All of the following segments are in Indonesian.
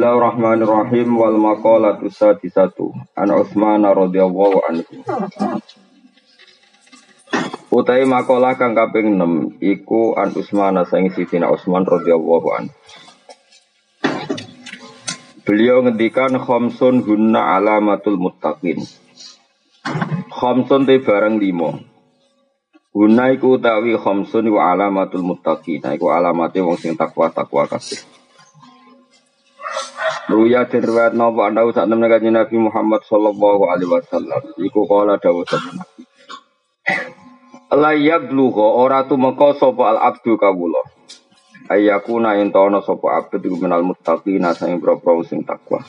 Bismillahirrahmanirrahim wal maqalatu sadisatu an Utsman radhiyallahu anhu. Utai makalah kang kaping 6 iku an Utsman saing Sidina Utsman radhiyallahu anhu. Beliau ngendikan khamsun hunna alamatul muttaqin. Khamsun te barang limo. Hunna iku utawi khamsun iku alamatul muttaqin. Iku alamate wong sing takwa-takwa kabeh. Ruya dan riwayat nopo anda usah temen kaji Nabi Muhammad Sallallahu Alaihi Wasallam. Iku kala dawuh sabun. Layak luho ora tu meko sopo al abdu kawulo. Ayakuna intono sopo abdu iku menal muttaqina saing boro sing takwa.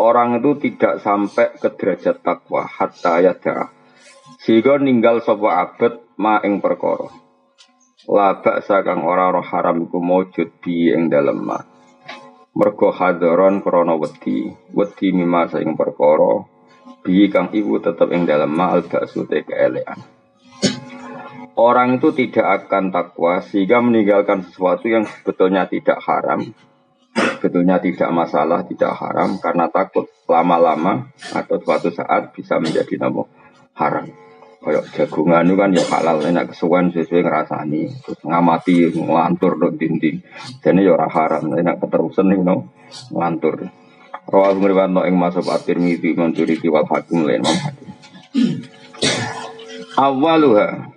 Orang itu tidak sampai ke derajat takwa hatta yada. Sehingga ninggal sopo abad ma ing perkara. Labak sakang ora roh haram iku mujud bi ing dalem ma mergo hadaron krana wedi wedi mima saing perkara bi kang ibu tetep ing dalem al baksu te keelean Orang itu tidak akan takwa sehingga meninggalkan sesuatu yang sebetulnya tidak haram, sebetulnya tidak masalah, tidak haram karena takut lama-lama atau suatu saat bisa menjadi nama haram. Kayak jagungan itu kan ya halal, enak kesuwen sesuai ngerasani, terus ngamati, ngelantur dong dinding. Jadi ya orang haram, enak keterusan nih no, ngelantur. Rawal ngriwat no ing masuk atir miti mencuri wal hakim lain mam hakim. Awaluha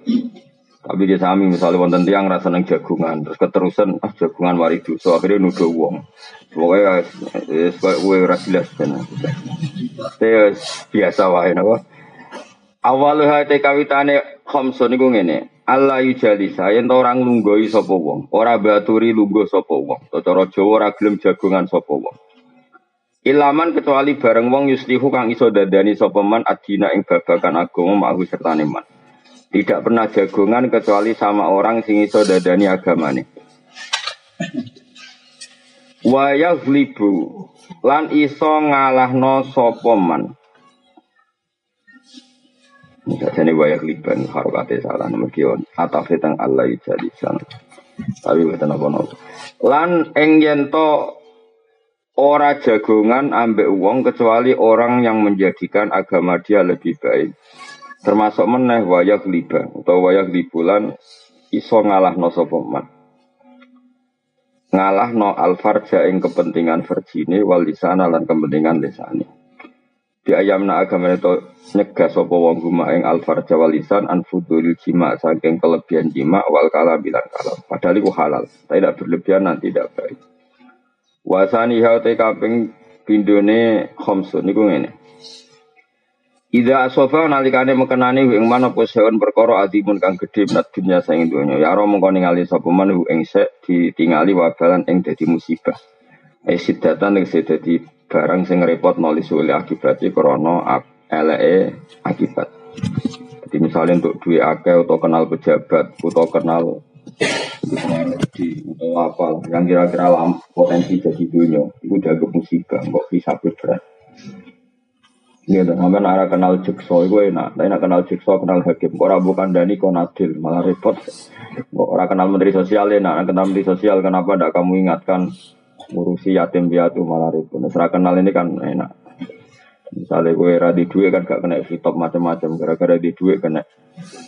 tapi dia sami misalnya wonten tiang rasa neng jagungan terus keterusan ah jagungan wari dosa akhirnya nuduh uang pokoknya ya gue rasilas kan biasa wae napa Awal hati kawitane khamsun iku ngene. Allah yujalisa yen orang lunggoi sapa wong, ora baturi lungguh sapa wong. Cara Jawa ora gelem jagongan sapa wong. Ilaman kecuali bareng wong yuslihu kang iso dadani sapa man adina ing babagan agama mahu serta man. Tidak pernah jagongan kecuali sama orang sing iso dadani agamane. Wa yaghlibu lan iso ngalahno sapa man. Misalnya wayak liban harokate salah nomor kion atau tentang Allah jadi sana. Tapi betul apa nopo. Lan eng yento ora jagongan ambek uang kecuali orang yang menjadikan agama dia lebih baik. Termasuk meneh wayak liban atau wayak libulan iso ngalah no sopoman. Ngalah no alfarja ing kepentingan verjine wal lisana lan kepentingan lisani di ayam na agama itu nyegah sopo wong guma ing alfar jawalisan anfudul jima saking kelebihan jima wal kalam bilang kalam. Padahal itu halal tidak berlebihan nanti tidak baik. Wasani haute kaping pindone khomsun niku ngene. Ida asofa nalikane mekenani ing mana poseon perkara adimun kang gedhe menat dunya saing donya. Ya ro mengko ningali sapa man ing sek ditingali wabalan ing dadi musibah. Eh sidatan ing dadi barang sing repot sulit akibat krono LE akibat. Jadi misalnya untuk duit akeh atau kenal pejabat atau kenal di atau apa yang kira-kira lam potensi jadi dunia itu udah musibah kok bisa berat. Iya, dan sampai nara kenal jekso itu enak. Tapi nak kenal jekso kenal hakim. Kok bukan dani kok nadil malah repot. Orang kenal menteri sosial enak. Kenal menteri sosial kenapa tidak kamu ingatkan ngurusi yatim piatu malah ribut. Nah, serah kenal ini kan enak. Misalnya gue era di duit kan gak kena hitop macam-macam. Gara-gara di duit kena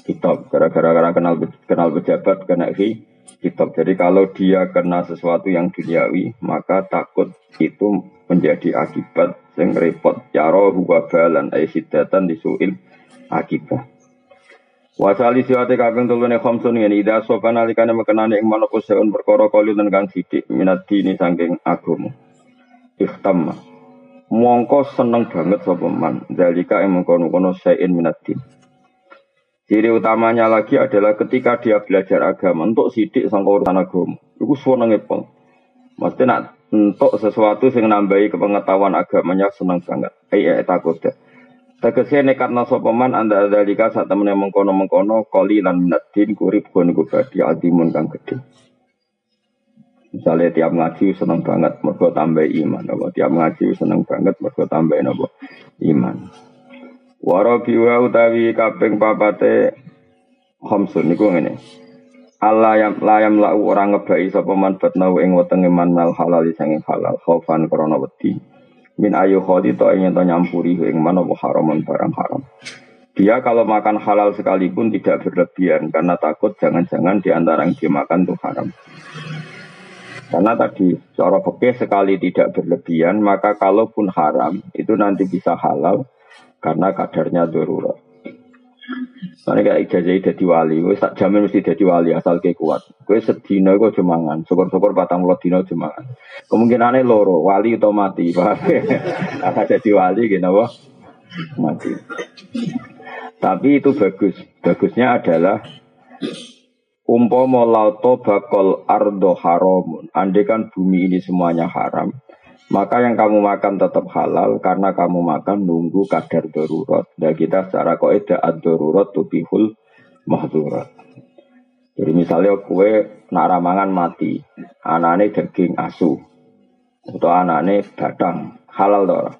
hitop. Gara-gara kenal kenal pejabat kena hitop. Jadi kalau dia kena sesuatu yang duniawi, maka takut itu menjadi akibat yang repot. Yaro huwa balan aisyidatan disuil akibat. Wasali siwate kaping tulune khamsun ngene ida sopan alikane mekenane ing manapa seun perkara kali kang sithik minat dini saking agama. Ikhtamma. Mongko seneng banget sapa man dalika ing mengkono-kono sein minat din. Ciri utamanya lagi adalah ketika dia belajar agama untuk sidik sang urusan agama. Iku senenge pol. Mesti nak untuk sesuatu sing nambahi kepengetahuan agamanya seneng banget. Ai takut deh. Tegese nekat nasopaman anda dalika saat temen yang mengkono mengkono koli lan minat din kurip gon badi adimun kang gede. Misalnya tiap ngaji seneng banget mergo tambah iman, apa tiap ngaji seneng banget mergo tambah nopo iman. Waro biwa utawi kaping papate Homsun niku ngene. Allah yang layam lau orang ngebai sapa man batnau ing wetenge man halal sanging halal khaufan krana wedi min ayu khodi to ing to nyampuri ing man apa haramun barang haram dia kalau makan halal sekalipun tidak berlebihan karena takut jangan-jangan di antara yang dimakan itu haram. Karena tadi cara fikih sekali tidak berlebihan maka kalaupun haram itu nanti bisa halal karena kadarnya darurat. Karena kayak ijazah jadi wali, gue tak jamin mesti jadi wali asal kayak kuat. Gue sedino gue cumangan, syukur-syukur patang mulut dino cumangan. Kemungkinannya loro, wali atau mati, paham? Karena jadi wali gitu, wah mati. Tapi itu bagus. Bagusnya adalah umpama lauto bakol ardo haramun. Andai kan bumi ini semuanya haram, maka yang kamu makan tetap halal karena kamu makan nunggu kadar darurat. Dan kita secara kaidah ad-darurat tubihul mahdurat. Jadi misalnya kue nak ramangan mati, anaknya daging asu, atau anaknya badang, halal dong,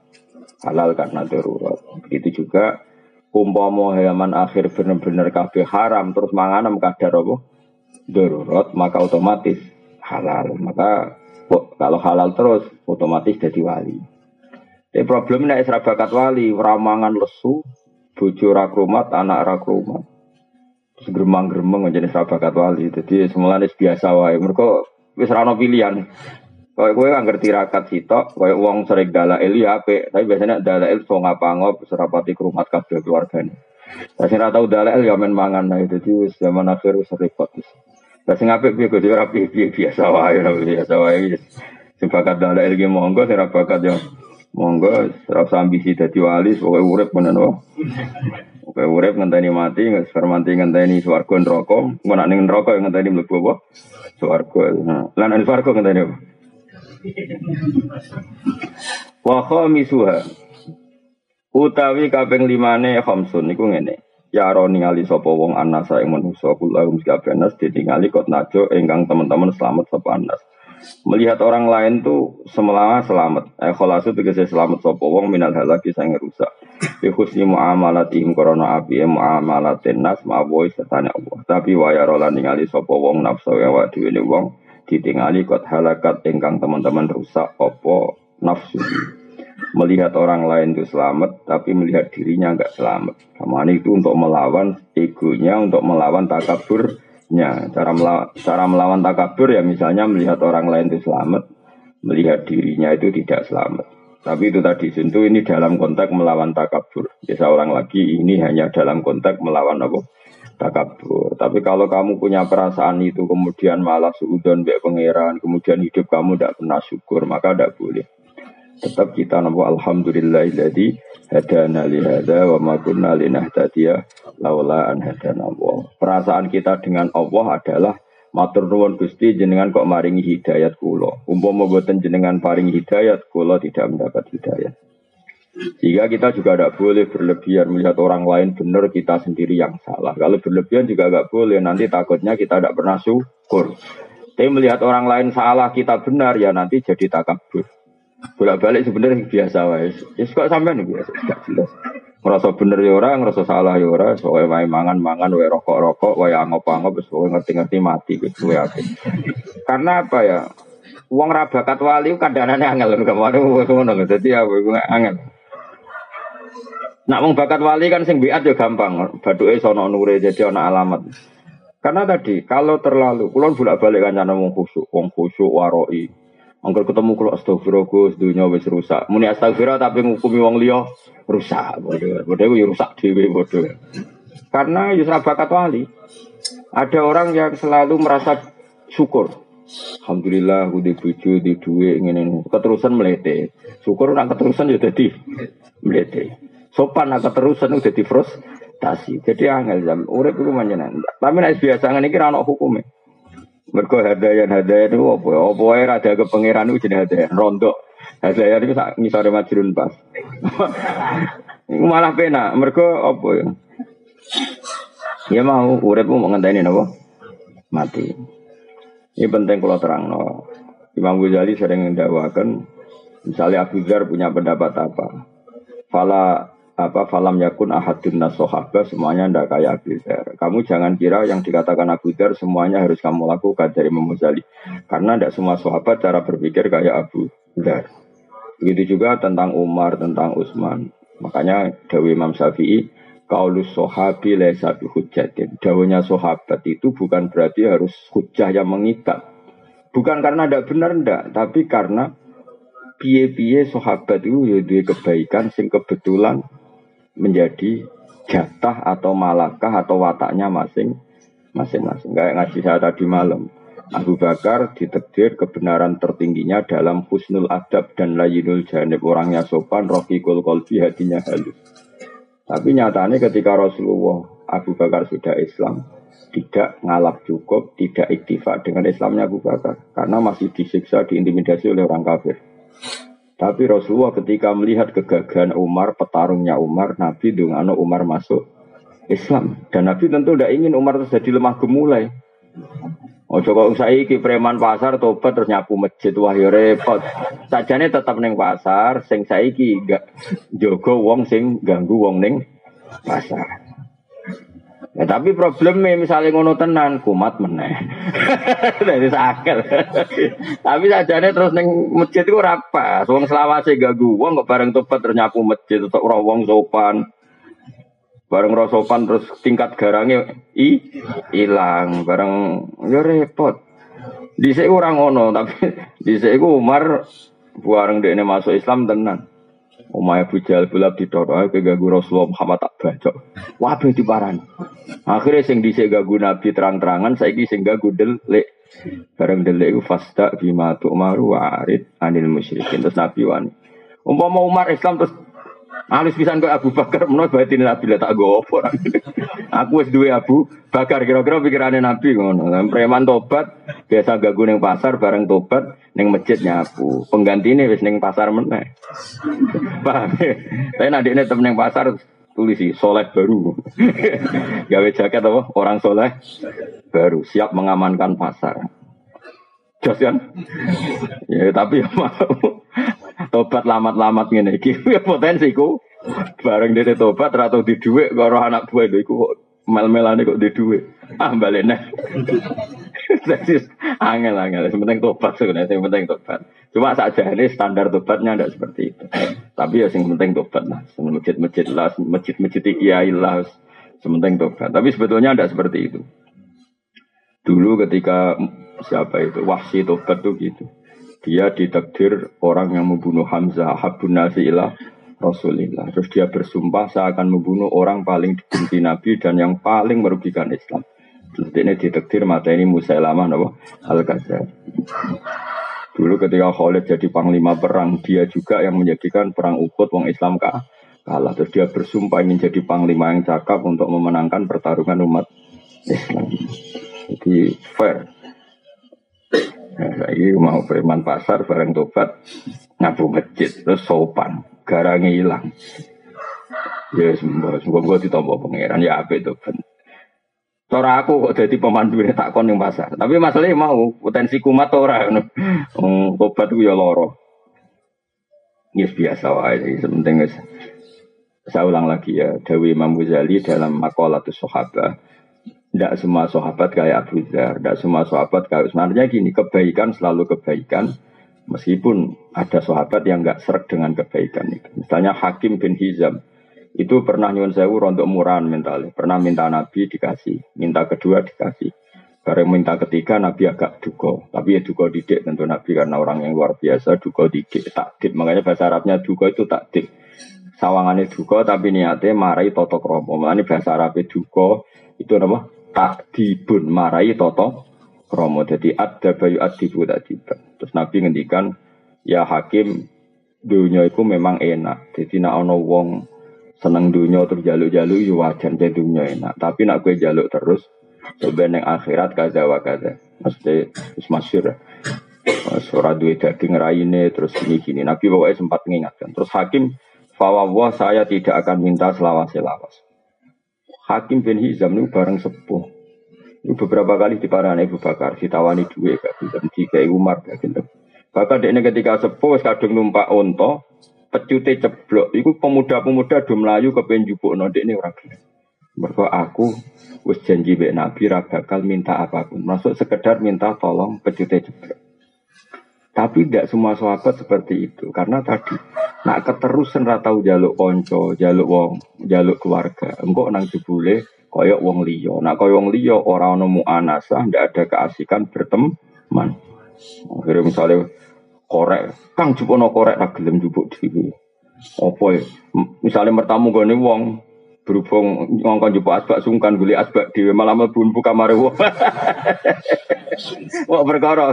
halal karena darurat. Begitu juga umpama hewan akhir benar-benar kabeh haram terus manganem kadar apa? Darurat, maka otomatis halal. Maka kalau halal terus otomatis jadi wali. Tapi problemnya isra bakat wali, ramangan lesu, bojo rakrumat, anak rakrumat. Terus geremang-geremeng menjadi bakat wali. Jadi semula biasa wae. Mereka wis rano pilihan. Kalau gue kan ngerti rakat sitok, kayak uang sering dalail ya ape, tapi biasanya dalail so ngapangop serapati kerumat kabel keluarganya. Saya tahu dalail ya main mangan nah itu zaman akhir wis repot. Tapi ngapain biar gue rapi biasa wae, biasa wae. Sing bakat dalail ge monggo, sing bakat yo monggo, serap ambisi dadi wali, pokoke urip menen wae. Pokoke urip ngenteni mati, nggak fermanti ngenteni swarga neraka, mun ning neraka ngenteni mlebu apa? Swarga. Lan ning swarga ngenteni apa? Wa khamisuha utawi kaping limane khamsun niku ngene. Ya ro ningali sapa wong anasa ing manusa kula mesti abenas ditingali kot najo ingkang teman-teman selamat sapa anas. Melihat orang lain tuh semelawa selamat. Eh kholasu tegese selamat sapa wong minal halaki sang rusak. Bi husni muamalatihim korona api muamalatin nas ma'awoy setane Allah. Tapi waya rola ningali sapa wong nafsu ya wa dhewe wong ditingali kot halakat ingkang teman-teman rusak opo nafsu melihat orang lain itu selamat tapi melihat dirinya nggak selamat. Kamane itu untuk melawan egonya untuk melawan takaburnya. Cara melawan, cara melawan takabur ya misalnya melihat orang lain itu selamat melihat dirinya itu tidak selamat. Tapi itu tadi tentu ini dalam konteks melawan takabur. Biasa orang lagi ini hanya dalam konteks melawan apa? Takabur. Tapi kalau kamu punya perasaan itu kemudian malah suudon baik pangeran, kemudian hidup kamu tidak pernah syukur, maka tidak boleh. Tetap kita nabi alhamdulillahilladzi hadana li hadza wa ma kunna linahtadiya laula an hadana Allah. Perasaan kita dengan Allah adalah matur nuwun Gusti jenengan kok maringi hidayat kula. Umpama mboten jenengan paringi hidayat kula tidak mendapat hidayat. Jika kita juga tidak boleh berlebihan melihat orang lain benar kita sendiri yang salah. Kalau berlebihan juga nggak boleh. Nanti takutnya kita tidak pernah syukur. Tapi melihat orang lain salah kita benar ya nanti jadi takabur. Bolak balik sebenarnya biasa wes. Ya kok sampai nih biasa. Gak jelas. Ngerasa bener ya orang, ngerasa salah ya orang. Soalnya main mangan mangan, wae rokok rokok, wae angop angop, soalnya ngerti ngerti mati gitu. Karena apa ya? Uang rabakat wali kadang-kadang angel, kemarin ngono, jadi ya angel. Nak wong bakat wali kan sing biat ya gampang. Baduke sono nure jadi ana alamat. Karena tadi kalau terlalu kulon bolak-balik kan jana wong khusyuk, khusyuk waroi. Angger ketemu kulo astagfirullah Gus dunya wis rusak. Muni astagfirullah tapi ngukumi wong liya rusak. Bodoh. Bodoh ya rusak dhewe bodoh. Karena yusra bakat wali. Ada orang yang selalu merasa syukur. Alhamdulillah udah bojo di duit ngene keterusan melete. Syukur nak keterusan ya dadi melete. Sopan atau terusan udah di frustasi. Jadi angel jam urip iku manjenan. Tapi nek biasa ngene iki ora hukume. Mergo hadayan hadayan itu apa ya? Apa wae rada ke pangeran itu jenenge hadayan rondo. Hadayan itu sak ngisore majrun pas. Malah pena. Mergo apa ya? Ya mau urip mau ngenteni napa? Mati. Ini penting kalau terang no. Imam Ghazali sering mendakwakan misalnya Abu Dhar punya pendapat apa. Fala apa falam yakun ahadun nasohaba semuanya ndak kayak Abu Dhar. Kamu jangan kira yang dikatakan Abu Dhar semuanya harus kamu lakukan dari Imam. Karena tidak semua sahabat cara berpikir kayak Abu Dhar. Begitu juga tentang Umar, tentang Utsman. Makanya Dawi Imam Syafi'i Kaulus sohabi lesa hujatin. Dawanya sahabat itu bukan berarti harus hujah yang mengikat. Bukan karena tidak benar ndak, tapi karena piye-piye sahabat itu ya kebaikan sing kebetulan menjadi jatah atau malakah atau wataknya masing masing-masing. Kayak ngaji saya tadi malam. Abu Bakar ditekdir kebenaran tertingginya dalam husnul adab dan layinul janib orangnya sopan, rohikul kolbi hatinya halus. Tapi nyatanya ketika Rasulullah Abu Bakar sudah Islam, tidak ngalap cukup, tidak iktifak dengan Islamnya Abu Bakar. Karena masih disiksa, diintimidasi oleh orang kafir. Tapi Rasulullah ketika melihat kegagahan Umar, petarungnya Umar, Nabi dungano Umar masuk Islam. Dan Nabi tentu tidak ingin Umar terjadi lemah gemulai. Oh coba saiki preman pasar tobat terus nyapu masjid wah ya repot. Sajane tetap neng pasar, sing saiki gak jogo wong sing ganggu wong neng pasar. Ya, tapi problemnya misalnya ngono tenan kumat meneh. Dari sakit. tapi sajane terus neng masjid itu rapa. Wong selawase gagu wong kok bareng tobat terus nyapu masjid untuk roh sopan. Bareng roh sopan terus tingkat garangnya i hilang. Bareng ya repot. Di orang ngono tapi di Umar bareng dia masuk Islam tenan. Umay Abu Jahal bulab didoro ke gagu Rasulullah Muhammad tak baca. Wabeh diparani. Akhirnya sing dhisik gagu Nabi terang-terangan saiki sing gagu delik. Bareng delik iku fasta bima tu'maru wa arid anil musyrikin. Terus Nabi wani. Umpama Umar Islam terus Alis pisan kok Abu Bakar menawa batin Nabi lah tak opo. Aku wis duwe Abu Bakar kira-kira pikirane Nabi ngono. Preman tobat biasa gagu ning pasar bareng tobat ning masjid nyapu. Penggantine wis ning pasar meneh. Paham ya? Tapi ini temen ning pasar tulis sih soleh baru. Gawe jaket apa? Orang soleh baru siap mengamankan pasar. Jos kan? ya tapi ya mau tobat lamat-lamat ngene iki. Ya potensi ku. Bareng dene tobat ra tau di dhuwit karo anak buah lho iku kok mel-melane kok di dhuwit ah balik neh. Jadi angel-angel, yang penting tobat sebenarnya, yang penting tobat. Cuma saja ini standar tobatnya tidak seperti itu. Tapi ya yang penting tobat lah, masjid-masjid lah, masjid-masjid kiai lah, sementing tobat. Tapi sebetulnya tidak seperti itu. Dulu ketika siapa itu wahsi tobat tuh gitu dia ditakdir orang yang membunuh Hamzah Habun Nasilah Rasulillah. Terus dia bersumpah saya akan membunuh orang paling dibenci Nabi dan yang paling merugikan Islam. Terus ini ditakdir mata ini Musailamah Nabi al -Qadar. Dulu ketika Khalid jadi panglima perang, dia juga yang menjadikan perang Uhud wong Islam kah? kalah. Terus dia bersumpah ingin jadi panglima yang cakap untuk memenangkan pertarungan umat Islam. Jadi fair. Nah, ini mau preman pasar bareng tobat ngapu masjid terus sopan garangnya hilang. Ya semoga semoga gue ditompo pangeran ya apa itu kan. Cara aku kok jadi pemandu tak kon yang pasar. Tapi masalahnya mau potensi kumat orang. Hmm, tobat itu ya loro. Yes biasa wae. Sementing saya ulang lagi ya. Dewi Imam Ghazali dalam Makolatus Sahabah tidak semua sahabat kayak Abu Dhar, tidak semua sahabat kayak sebenarnya gini, kebaikan selalu kebaikan, meskipun ada sahabat yang nggak serak dengan kebaikan itu. Misalnya Hakim bin Hizam, itu pernah nyuwun sewu untuk murahan mentalnya, pernah minta Nabi dikasih, minta kedua dikasih. Bareng minta ketiga Nabi agak duko, tapi ya duko didik tentu Nabi karena orang yang luar biasa duko didik, takdik. Makanya bahasa Arabnya duko itu takdik. Sawangannya duko tapi niatnya marai totok romo. Makanya bahasa Arabnya duko itu apa? Takdibun marai toto kromo. Jadi ada bayu adibu tadi terus nabi ngendikan ya hakim dunia itu memang enak. Jadi nak ono wong seneng dunia terus jaluk-jaluk ya wajar jadi dunia enak. Tapi nak gue jaluk terus sebenarnya akhirat kaza wa kaza. Maksudnya terus masyur. Suara duit daging raine terus ini gini nabi pokoknya sempat mengingatkan. Terus hakim fawwah saya tidak akan minta selawas-selawas Hakim bin Hizam ini bareng sepuh. Ini beberapa kali di parana Ibu Bakar, ditawani duit, gak di kayak Umar, gak gitu. Bahkan dia ketika sepuh, kadung numpak onto, pecute ceblok. Iku pemuda-pemuda do melayu kepen jupuk nodek ini orang gelem. Mergo aku wis janji Nabi ra bakal minta apa pun. Masuk sekedar minta tolong pecute ceblok. Tapi tidak semua sahabat seperti itu karena tadi nak keterusan ratau jaluk konco, jaluk wong, jaluk keluarga. Engkau nang jebule koyok wong liyo. Nak koyok wong liyo orang nemu anasah, tidak ada keasikan berteman. Akhirnya misalnya korek, kang jupono korek tak gelem jupuk dhewe. Apa ya? Misalnya mertamu gone wong, berhubung ngongkon jupuk asbak sungkan guli asbak dhewe malah mlebu kamar wong. Wah perkara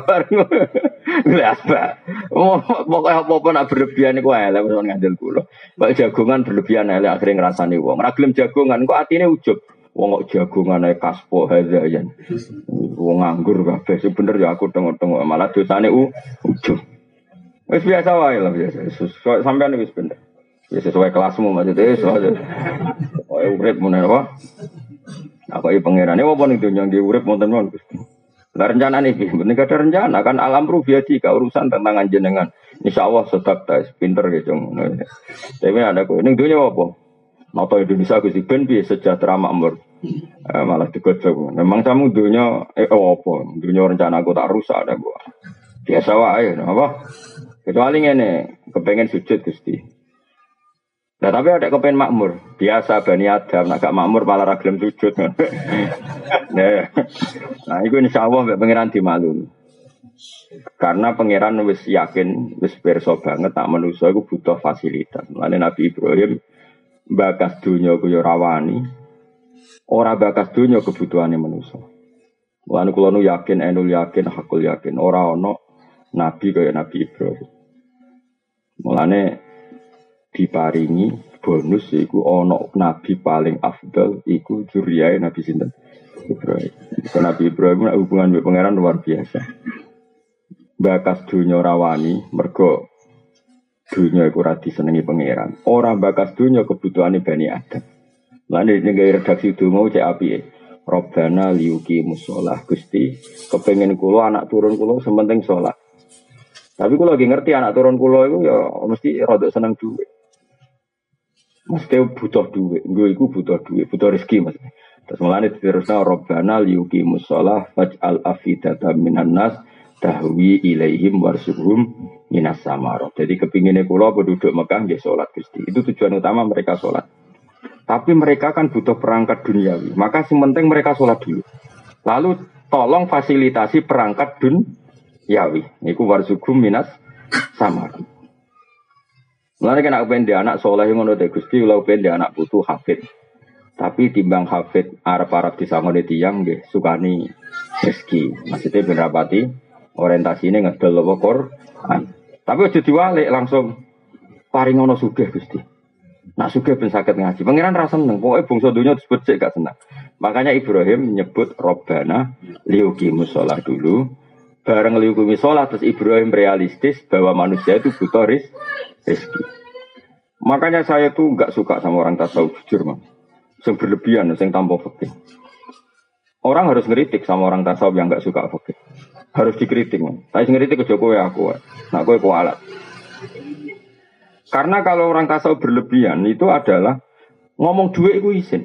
guli asbak. Pokoknya apa-apa nak berlebihan iku elek wis ngandel kula. Kok jagongan berlebihan elek akhirnya ngrasani wong. Ora gelem jagongan kok atine ujub. Wong kok jagongan ae kaspo hazayan. Wong nganggur kabeh. Bener ya aku tengok-tengok malah dosane ujub. Wis biasa wae lah biasa. Sampeyan wis bener. Ya sesuai kelasmu maksudnya sesuai. Oh, urip mun apa? Apa iki pangeran apa ning donya nggih urip mon Gusti. Lah rencana nih, penting ada rencana kan alam rubiati ka urusan tentang jenengan. Insya Allah sedap tes pinter gitu. Tapi ada kok ini dunia apa? Noto Indonesia Gusti ben piye sejahtera makmur. Eh, malah digojok. Memang kamu dunia eh oh, apa? Dunia rencana aku tak rusak ada gua. Biasa wae apa? Kecuali ngene, kepengen sujud Gusti. Nah tapi ada kepengen makmur. Biasa Bani Adam, agak makmur malah ragilem sujud. nah, nah itu insya Allah pengiran dimaklumi. Karena pangeran wis yakin, wis perso banget tak manusia itu butuh fasilitas. Mulane Nabi Ibrahim bakas dunia ku rawani, ora bakas dunia kebutuhannya manusia. Mulane kula nu yakin, enul yakin, hakul yakin, ora ono nabi kaya Nabi Ibrahim. Mulane diparingi bonus iku ono nabi paling afdal iku juriyai nabi sinten Ibrahim. Nabi Ibrahim hubungan dengan pangeran luar biasa. Bakas dunia rawani mergo dunia iku radi senengi pangeran. Orang bakas dunia kebutuhan Bani Adam. Lalu ini redaksi mau cek api Robbana liuki musolah Gusti kepengen kulo anak turun kulo sementing sholat. Tapi kulo lagi ngerti anak turun kulo itu ya mesti rodok seneng duit. Mesti butuh duit, gue itu butuh duit, butuh rezeki mas. Terus mulane diterusna Robbana liyuki musolah faj'al afidata minan nas tahwi ilaihim warsuhum minas samarot. Jadi kepinginnya kulo penduduk Mekah nggih sholat Gusti. Itu tujuan utama mereka sholat. Tapi mereka kan butuh perangkat duniawi. Maka yang penting mereka sholat dulu. Lalu tolong fasilitasi perangkat duniawi. Niku warsuhum minas samarot. Mulane kena kepen anak soleh ngono te Gusti kula kepen anak putu hafid. Tapi timbang hafid arep-arep disangone tiyang nggih sukani rezeki. Maksudnya ben rapati orientasine ngedol apa Quran. Tapi aja diwalik langsung paring ngono sugih Gusti. Nak sugih ben saged ngaji. Pangeran ra seneng, pokoke bangsa donya disebut cek gak seneng. Makanya Ibrahim menyebut Robbana liuki musola dulu. Bareng liuki sholat terus Ibrahim realistis bahwa manusia itu butuh rezeki. Makanya saya tuh nggak suka sama orang tasawuf jujur mah. Yang berlebihan, yang tanpa fakir. Orang harus ngeritik sama orang tasawuf yang nggak suka fakir. Harus dikritik man. Tapi ngeritik ke Jokowi aku, nak gue kualat. Karena kalau orang tasawuf berlebihan itu adalah ngomong duit itu izin.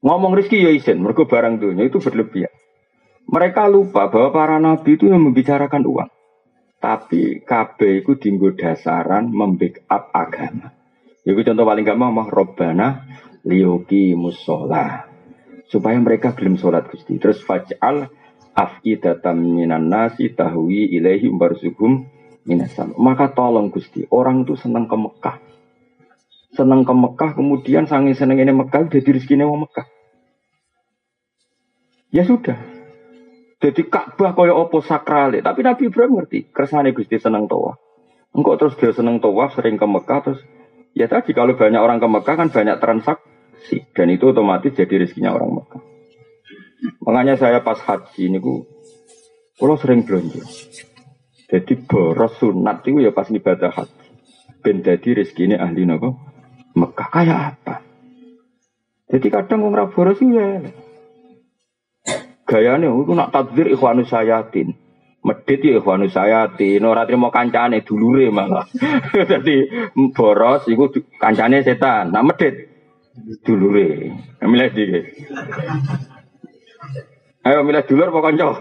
Ngomong rezeki ya izin, mereka barang dunia itu berlebihan. Mereka lupa bahwa para nabi itu yang membicarakan uang. Tapi KB itu dinggo dasaran membackup agama. Itu contoh paling gampang mah Robbana liyuki musola. Supaya mereka belum sholat Gusti. Terus faj'al afidatan minan nasi tahwi ilaihi barzugum minasam. Maka tolong Gusti, orang itu senang ke Mekah. Senang ke Mekah, kemudian sangi seneng ini Mekah, jadi rezekinya wong Mekah. Ya sudah, jadi Ka'bah kaya apa sakral, tapi Nabi Ibrahim ngerti, kersane Gusti seneng tawaf. Engkau terus dia seneng tawaf, sering ke Mekah terus ya tadi kalau banyak orang ke Mekah kan banyak transaksi dan itu otomatis jadi rezekinya orang Mekah. Makanya saya pas haji ini ku, kalau sering belanja. Jadi boros sunat itu ya pas ibadah haji. Ben jadi rezeki ini ahli nopo Mekah kayak apa? Jadi kadang orang boros ya gayanya itu nak takdir ikhwanus sayatin. Medit ya ikhwanu sayati, ora trimo kancane dulure malah. Dadi boros iku kancane setan. Nah medit dulure. Milih di. Ayo milih dulur apa kanca?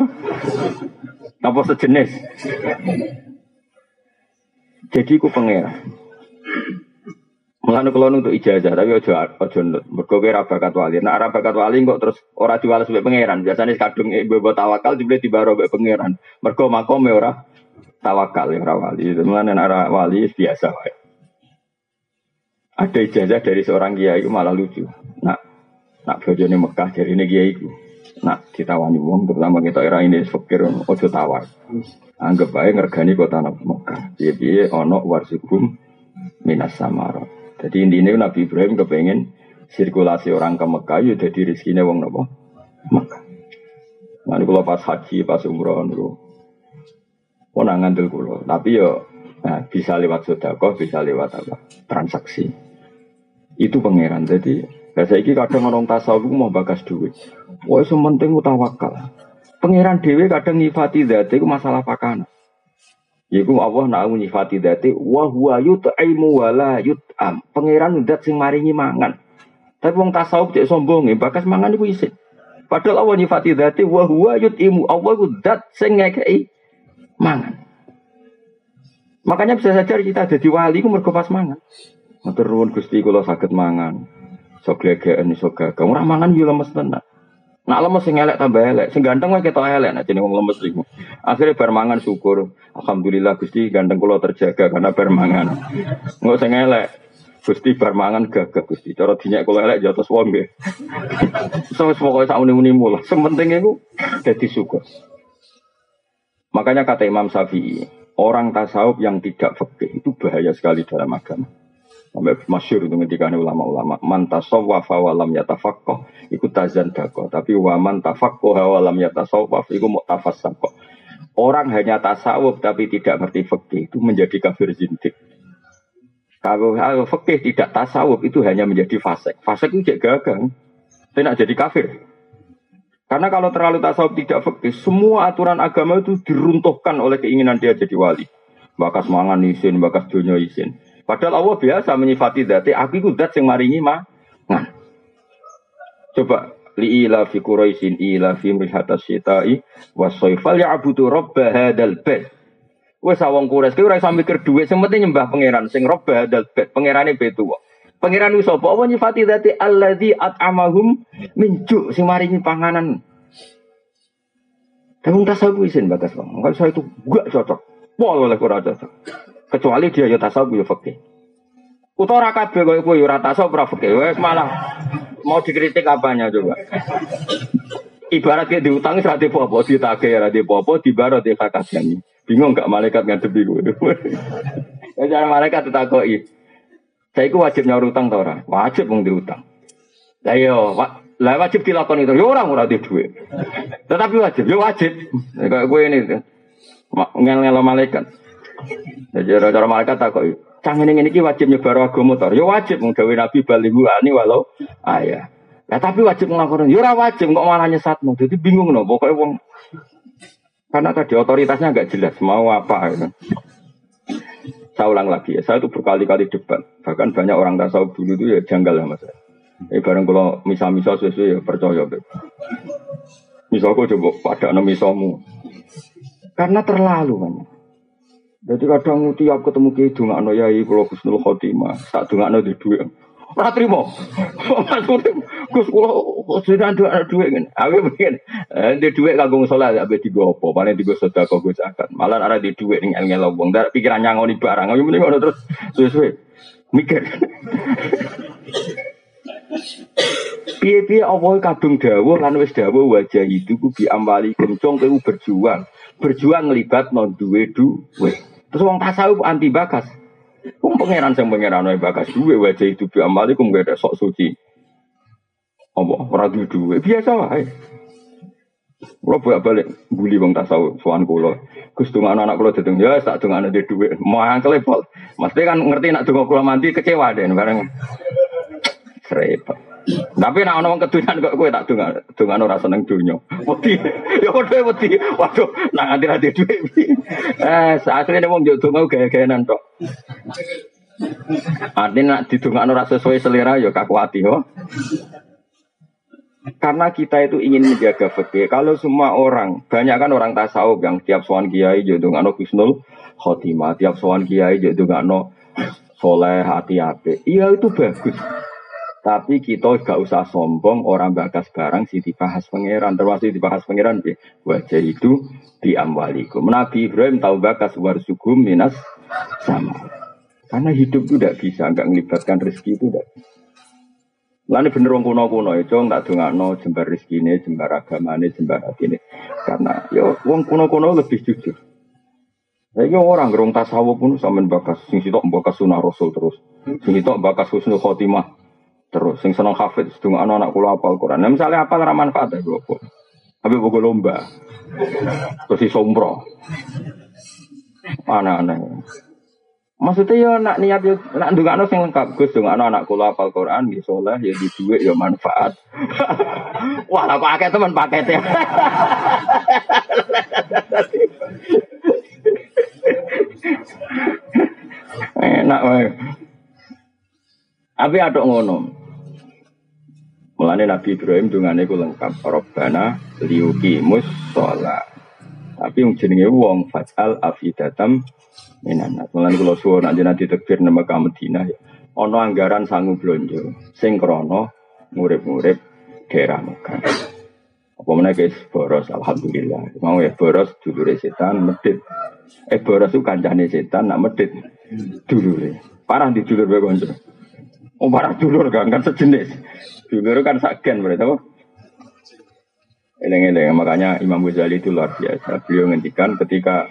Apa sejenis? Jadi ku pangeran. Mulane kula untuk ijazah tapi ojo ojo nut. Mergo ora bakat wali. Nek ora bakat wali kok terus ora diwales mbek pangeran. Biasane kadung ibu tawakal dibeli dibaro mbek pangeran. Mergo makome ora tawakal ya wali. Nek ora wali biasa wae. Ada ijazah dari seorang kiai itu malah lucu. Nak nak bojone Mekah dari ini kiai itu. Nak ditawani wong terutama kita era ini fakir ojo tawar. Anggap baik ngergani kota Mekah. Piye-piye ono warsikum minas samarot. Jadi intinya Nabi Ibrahim kepengen sirkulasi orang ke Mekah ya jadi rezekinya wong nopo Mekah. Nanti kalau pas haji, pas umroh niku orang ngandel kulo. Tapi yo nah, bisa lewat sodakoh, bisa lewat apa? Transaksi. Itu pangeran. Jadi saya ini kadang orang tasawuf mau bakas duit. Wah, sementing tawakal. Pangeran dewi kadang nyifati dati itu masalah pakana. Iku Allah nak nyifati dati wa huwa yut'imu wa la yut'am. Pangeran ndat sing maringi mangan. Tapi wong tasawuf cek sombong bakas mangan iku isin. Padahal Allah nyifati dati wa huwa yut'imu. Allah iku dat sing ngekei mangan. Makanya bisa saja kita jadi wali ku mergo pas mangan. Matur nuwun Gusti kula saged mangan. Sok glegeken iso gagah. Ora mangan yo lemes tenan. Nak lemes sing elek tambah elek, sing ganteng wae ketok elek nek jeneng wong lemes iku. Akhire bar mangan syukur. Alhamdulillah Gusti ganteng kula terjaga karena bar mangan. Engko sing elek Gusti bar mangan gagah Gusti. Cara dinyak kula elek jotos wong nggih. So wis pokoke sak muni-munimu lah. Sing penting iku dadi syukur. Makanya kata Imam Syafi'i, orang tasawuf yang tidak fikih itu bahaya sekali dalam agama. Sampai masyur itu ketika ulama-ulama. Man tasawwaf wa lam yatafakkoh. Itu tazan dako. Tapi wa man tafakkoh wa lam yatasawwaf. Itu mau tafassakoh. Orang hanya tasawuf tapi tidak ngerti fikih itu menjadi kafir zindik. Kalau, fikih tidak tasawuf itu hanya menjadi fasik. Fasik itu jadi gagal. Tidak jadi kafir. Karena kalau terlalu tasawuf tidak fikih, semua aturan agama itu diruntuhkan oleh keinginan dia jadi wali. Bakas mangan isin, bakas dunia isin. Padahal Allah biasa menyifati dati, aku itu dat yang maringi mah. Nah. Coba li ila fi quraisin ila fi mrihata syitai wasoifal ya'budu rabba hadal bait. Wes awang Quraisy ki ora iso mikir dhuwit, sing penting nyembah pangeran sing rabba hadal bait. Pangerane betu. Pangeran ku sapa? Allah nyifati dati alladzi at'amahum min ju' sing maringi panganan. Tapi tasawuf isin batas bang. Kalau saya itu gak cocok. Pol oleh kurang cocok. Kecuali dia ya tasawuf ya fakih. Utawa ora kabeh koyo kowe ora tasawuf ora fakih. Wes malah mau dikritik apanya coba. Ibarat kayak diutang saat di popo, ditagih ya di popo, di barat di kakaknya. Bingung gak malaikat ngadepi gue. ya cara malaikat ditakoi. Saya itu wajib nyaur utang tau ora? Wajib mung diutang. Lah yo, iya, lah wajib dilakukan itu. Yo orang ora di duit. Tetapi wajib, yo wajib. Kayak gue ini ngel-ngel malaikat. Jadi cara malaikat tak kok canggih ini ini wajib nyebar agama motor. Ya wajib menggawe nabi balihu ani walau ayah. Ya tapi wajib ngelakukan. Ya wajib kok malah nyesatmu. Jadi bingung no. Pokoknya wong karena tadi otoritasnya nggak jelas mau apa. Gitu. Saya ulang lagi ya, saya itu berkali-kali debat. Bahkan banyak orang tasawuf dulu itu ya janggal sama saya. Eh bareng kalau misal-misal sesuai ya percaya. Misal kok coba pada misalmu. Karena terlalu banyak. Jadi kadang tiap ketemu ki dongakno yai kula Husnul Khotimah, tak dongakno di dhuwit. Ora trimo. Gus kula sedang dhuwit dhuwit ngene. Aku mungkin eh di dhuwit kanggo salat ape digo apa, paling digo sedekah go zakat. Malah ora di dhuwit ning ngel wong, ndak pikiran nyangoni barang. Aku mending ngono terus suwe-suwe mikir. Piye-piye apa kadung dawuh lan wis dawuh wajah itu ku bi kencong kowe berjuang. Berjuang ngelibat non duwe duwe. Terus wong tasawuf anti bakas. Wong pangeran sing pangeran wae bakas duwe wajah itu bi amalikum gak ada sok suci. Apa ora duwe duwe biasa wae. Kulo bolak balik bully wong tasawuf sowan kulo. Gus donga anak kulo dedeng ya tak donga anak duwe. Mau angkel pol. Mesti kan ngerti nak donga kulo mandi kecewa deh bareng. Repot. Tapi nak ono wong kedunan kok kowe tak dongan, dongan ora seneng donya. Wedi. Ya padha wedi. Waduh, nak nganti ra duwe. Eh, asline wong yo donga gaya-gayanan tok. Artinya nak didongakno ora sesuai selera ya kakuati yo. Karena kita itu ingin menjaga fikih. Kalau semua orang, banyak kan orang tasawuf yang tiap sowan kiai yo dongakno Husnul Khotimah, tiap sowan kiai yo dongakno soleh hati-hati. Iya itu bagus. Tapi kita gak usah sombong orang bakas barang si dibahas pangeran termasuk dibahas pangeran bi wajah itu diamwalikum. Nabi Ibrahim tahu bakas warsugum minas sama. Karena hidup itu tidak bisa, nggak melibatkan rezeki itu tidak. Lalu bener wong kuno kuno itu nggak no jembar rezeki ini, jembar agama ini, jembar hati ini. Karena yo wong kuno kuno lebih jujur. Saya orang gerong tasawuf pun sama bakas, sing sitok bakas sunnah rasul terus, sing sitok bakas husnul khotimah Terus sing seneng hafid sedung anak anak kula apal Quran. Nah, misalnya apa ora manfaat ya kula. Tapi buku lomba. Terus si sombro. Aneh-aneh. Maksudnya ya nak niat ya nak ndongakno sing lengkap Gus ndongakno anak kula apal Quran ya saleh ya di duit ya manfaat. Wah, lah kok akeh teman paketnya. Enak wae. Tapi ada ngono. Mulane Nabi Ibrahim dungane ku lengkap. Robbana liuki musola. Tapi yang jenenge wong fajal afidatam minanat. Mulane kula suwun nanti nanti tekbir nama ka Madinah ya. Ono anggaran sangu blonjo sing krana ngurip-ngurip daerah Mekah. Apa mana guys boros alhamdulillah. Mau ya boros dulure setan medit. Eh boros itu kancane setan nak medit dulure. Parah di dulur bae Oh parah dulur kan, kan sejenis. Dulur kan sagen berarti apa? Eleng-eleng, makanya Imam Ghazali itu luar biasa. Beliau ngendikan ketika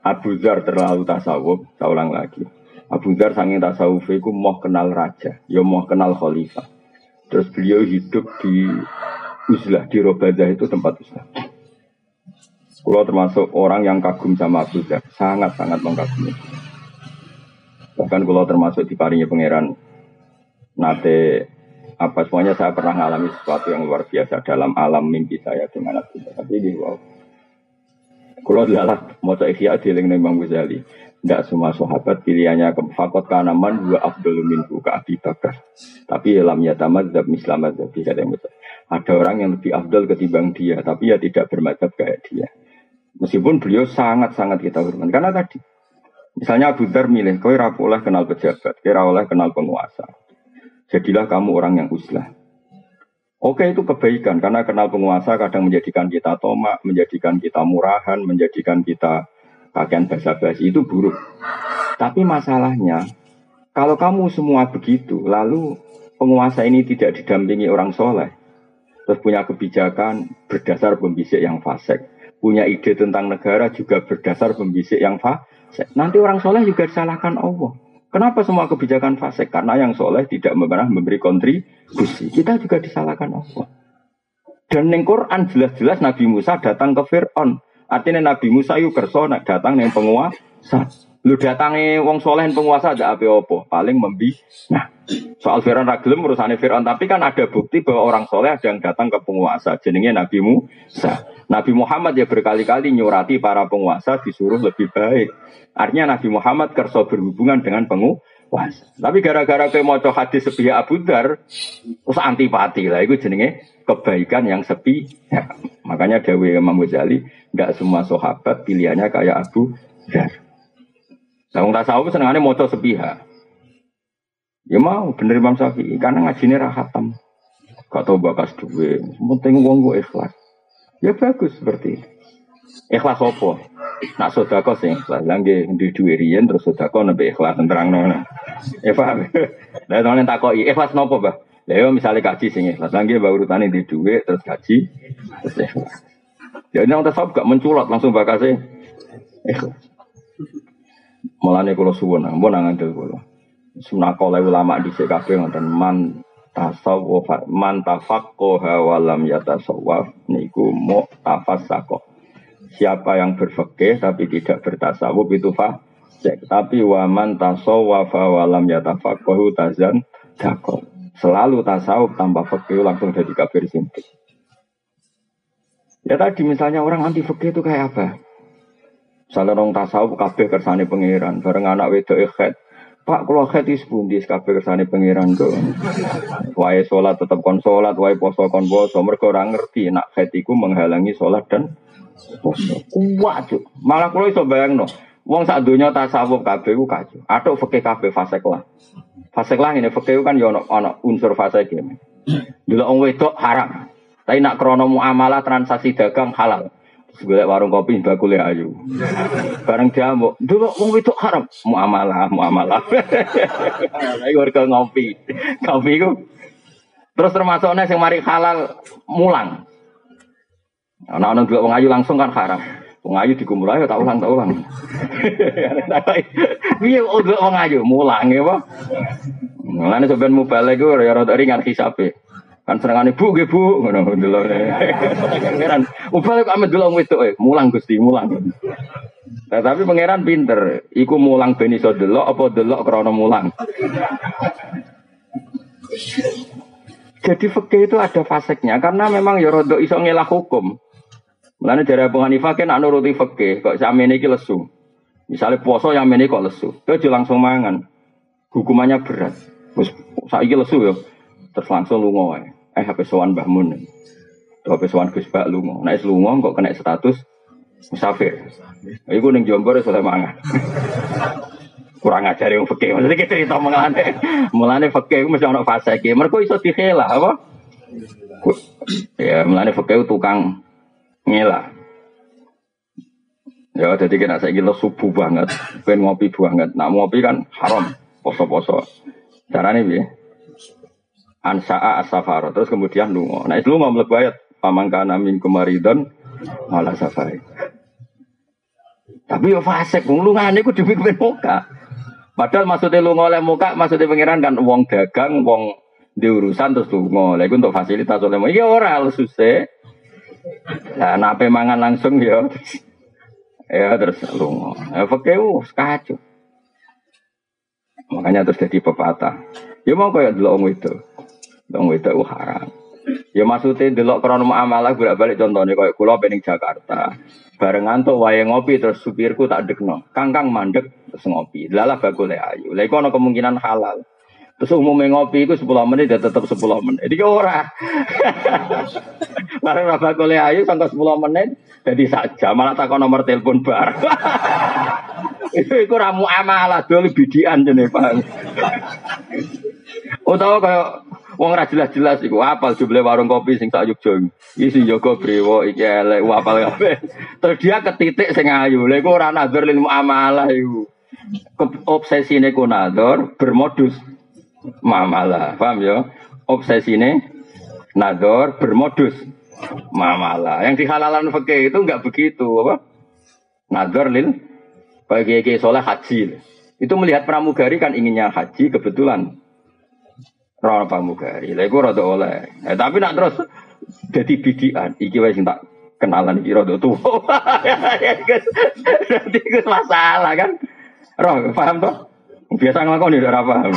Abu Dhar terlalu tasawuf, saya ulang lagi. Abu Dhar sanging tasawuf itu mau kenal raja, ya mau kenal khalifah. Terus beliau hidup di Uzlah, di Robadah itu tempat Uzlah. Kalau termasuk orang yang kagum sama Abu Dhar, sangat-sangat mengagumi. Bahkan kalau termasuk di parinya pangeran nate apa semuanya saya pernah mengalami sesuatu yang luar biasa dalam alam mimpi saya dengan Tapi ini wow. Kalau adalah mau ikhya dieling Imam Ghazali. Tidak semua sahabat pilihannya ke fakot kanaman dua Abdul minhu ke Abi Bakar. Tapi dalam tamat dan mislamat tidak ada yang besar. Ada orang yang lebih abdul ketimbang dia, tapi ya tidak bermadzhab kayak dia. Meskipun beliau sangat-sangat kita hormat. Karena tadi, misalnya Abu Dhar milih, kau oleh kenal pejabat, kira oleh kenal penguasa. Jadilah kamu orang yang uslah. Oke itu kebaikan karena kenal penguasa kadang menjadikan kita tomak, menjadikan kita murahan, menjadikan kita kakean basa-basi itu buruk. Tapi masalahnya kalau kamu semua begitu, lalu penguasa ini tidak didampingi orang soleh, terus punya kebijakan berdasar pembisik yang fasik, punya ide tentang negara juga berdasar pembisik yang fasik. Nanti orang soleh juga disalahkan Allah. Kenapa semua kebijakan fasik? Karena yang soleh tidak pernah memberi kontribusi. Kita juga disalahkan Allah. Dan neng Quran jelas-jelas Nabi Musa datang ke Fir'aun. Artinya Nabi Musa yuk kerso datang neng penguasa. Lu datangi wong soleh penguasa ada apa-apa. Paling membi. Nah, soal Fir'aun ragilem urusannya Fir'aun. Tapi kan ada bukti bahwa orang soleh ada yang datang ke penguasa. Jenenge Nabi Musa. Nabi Muhammad ya berkali-kali nyurati para penguasa disuruh lebih baik. Artinya Nabi Muhammad kerso berhubungan dengan penguasa. Tapi gara-gara ke mau hadis sepi Abu Dar, terus antipati lah. Itu jenenge kebaikan yang sepi. Ya, makanya Dewi Imam Ghazali, semua sahabat pilihannya kayak Abu Dar. Nah, wong tasawuf senengannya mau sepihak. Ya mau bener Imam Syafi'i karena ngajinya rahatam. Gak tau bakas duwe, penting wong gue ikhlas. Ya bagus seperti itu. Ikhlas apa? Nak sodako sing ikhlas. Langge di duwe terus sodako nabi ikhlas terang nona. Ya paham. Lah nona takoki ikhlas nopo bah? Yo misale kaji sing ikhlas. Langge bawa urutane di duwe terus kaji terus ikhlas. Ya nang tasawuf gak menculot langsung bakase ikhlas. Mulane kula suwun, ampun ngandel kula. Sunako ulama di kabeh ngoten man tasawuf man tafaqqaha wa lam yatasawwaf niku mu tafassaqa siapa yang berfikih tapi tidak bertasawuf itu fasik. Tapi waman tasawwafa walam yatafaqahu tazan dakol. Selalu tasawuf tanpa fikih langsung jadi kafir simpel. Ya tadi misalnya orang anti fikih itu kayak apa? Misalnya orang tasawuf kabeh kersane pangeran, bareng anak wedok ikhet. Pak kalau khet is pundi kabeh kersane pangeran tuh. Wae sholat tetap kon sholat, wae poso kon poso. Mereka orang ngerti nak iku menghalangi sholat dan poso. Kuat cuk. Malah kalau iso bayang no. Wong sak dunia tasawuf kabeh ku kacau. Atau fikih kabeh fasek lah. Fasek lah ini fakir kan ya ono unsur fasek ini. Dulu orang wedok haram. Tapi nak krono muamalah transaksi dagang halal. Terus warung kopi bakule ayu. Bareng mau dulu orang wedok haram. Muamalah, muamalah. Ayo warga ngopi. Kopi itu. Terus termasuk yang mari halal mulang. Nah, orang dua orang ayu langsung kan haram. Wong ayu dikumpul ayo tak ulang tak ulang. Piye udah wong ayu mulang ya, Pak. Mulane sampean mubalik iku ya rada ringan hisabe. Kan senengane bu nggih bu ngono delok. Pangeran mubalik amet delok wedok e, mulang Gusti mulang. Nah, tapi pangeran pinter, iku mulang ben iso delok apa delok krana mulang. Jadi fikih itu ada faseknya karena memang ya rada iso ngelah hukum. Mulane dari Abu Hanifah kan nak nuruti fikih, kok samene iki lesu. Misalnya puasa yang ini kok lesu, itu langsung mangan. Hukumannya berat. Terus saiki lesu ya. Terus langsung wae. Eh HP sowan Mbah Mun. HP sowan Gus Bak lunga. Nek lunga kok kena status musafir. Iku ning Jombor iso mangan. Kurang ajar yang fakih. Maksudnya kita cerita mengalami. Mulane fakih mesti ono fase iki. Mergo iso dihela apa? Ya, mulane fakih tukang ngelah. Ya, jadi kena saya gila subuh banget, pengen ngopi banget. Nak ngopi kan haram, poso-poso. Caranya bi, ansa'a asafaro. Terus kemudian lungo. Nah itu lungo melebayat. Pamangkana min kemaridon malah safari. Tapi ya fasek, wong lungane ku muka. Padahal maksudnya lungo oleh muka, maksudnya pengiran kan wong dagang, wong diurusan terus lungo. Lagi untuk fasilitas oleh muka. Iya orang susah. Nah, nape mangan langsung ya. Ya terus lungo. Ya fakih kacau. Makanya terus jadi pepatah. Ya mau kayak dulu itu. Om itu haram. Ya maksudnya delok krono amalah bolak balik contohnya kayak kulo pening Jakarta. Barengan tuh wae ngopi terus supirku tak dekno. Kangkang mandek terus ngopi. Lalah bagole ayu. Lha iku kemungkinan halal. Terus umumnya ngopi itu 10 menit ya tetap 10 menit. Jadi ora. Bareng rafa kole ayu sampai 10 menit jadi saja malah takon nomor telepon bar. itu itu ramu amalah dulu bidian jenis paham. Utawa kayak wong ra jelas-jelas iku apal jumlah warung kopi sing sak Yogyo. Iki Joko Brewo iki elek apal kabeh. Terus dia ketitik sing ayu. Lha iku ora nazar lil muamalah iku. Obsesine ku nazar bermodus mamalah. Paham ya? Obsesi ini nador bermodus mamalah. Yang dihalalan fakih itu enggak begitu, apa? Nador lil bagi kiai soleh haji. Itu melihat pramugari kan inginnya haji kebetulan. Rana pramugari. Lah iku rada oleh. Eh, tapi nak terus jadi bidian iki wis tak kenalan iki rada tuwa. Berarti itu masalah kan. Roh, paham toh? Biasa ngelakon ya ora paham.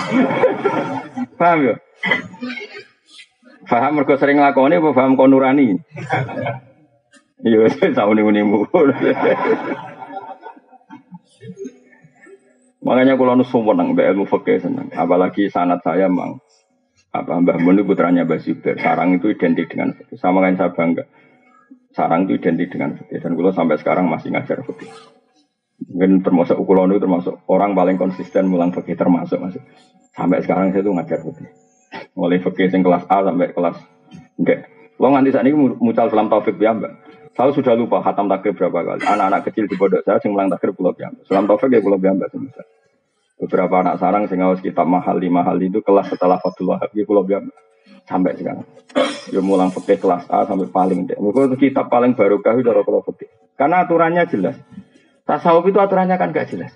paham ya? Paham mergo sering nglakoni apa paham kon nurani? Iya, tahu nih unimu. Makanya kalau nu seneng mbak ilmu fakih seneng. Apalagi sanat saya mang apa Mbah Mun putranya Mbah Zubair. Sarang itu identik dengan fakih. Sama kan saya bangga. Sarang itu identik dengan fakih. Dan kalau sampai sekarang masih ngajar fakih. Mungkin termasuk ukuran itu termasuk orang paling konsisten mulang fikih termasuk masuk. Sampai sekarang saya tuh ngajar fikih. Mulai fikih yang kelas A sampai kelas enggak. Lo nganti saat ini mucal selam taufik ya mbak. Saya sudah lupa khatam takrib berapa kali. Anak-anak kecil di pondok saya yang mulang takrib pulau ya Selam taufik ya pulau ya mbak. Beberapa anak sarang sing harus kitab mahal lima hal itu kelas setelah Fathul Wahab ya pulau ya sampai sekarang. Ya mulang fikih kelas A sampai paling. Mungkin kitab paling baru kah udah kalau fikih. Karena aturannya jelas. Tasawuf itu aturannya kan gak jelas.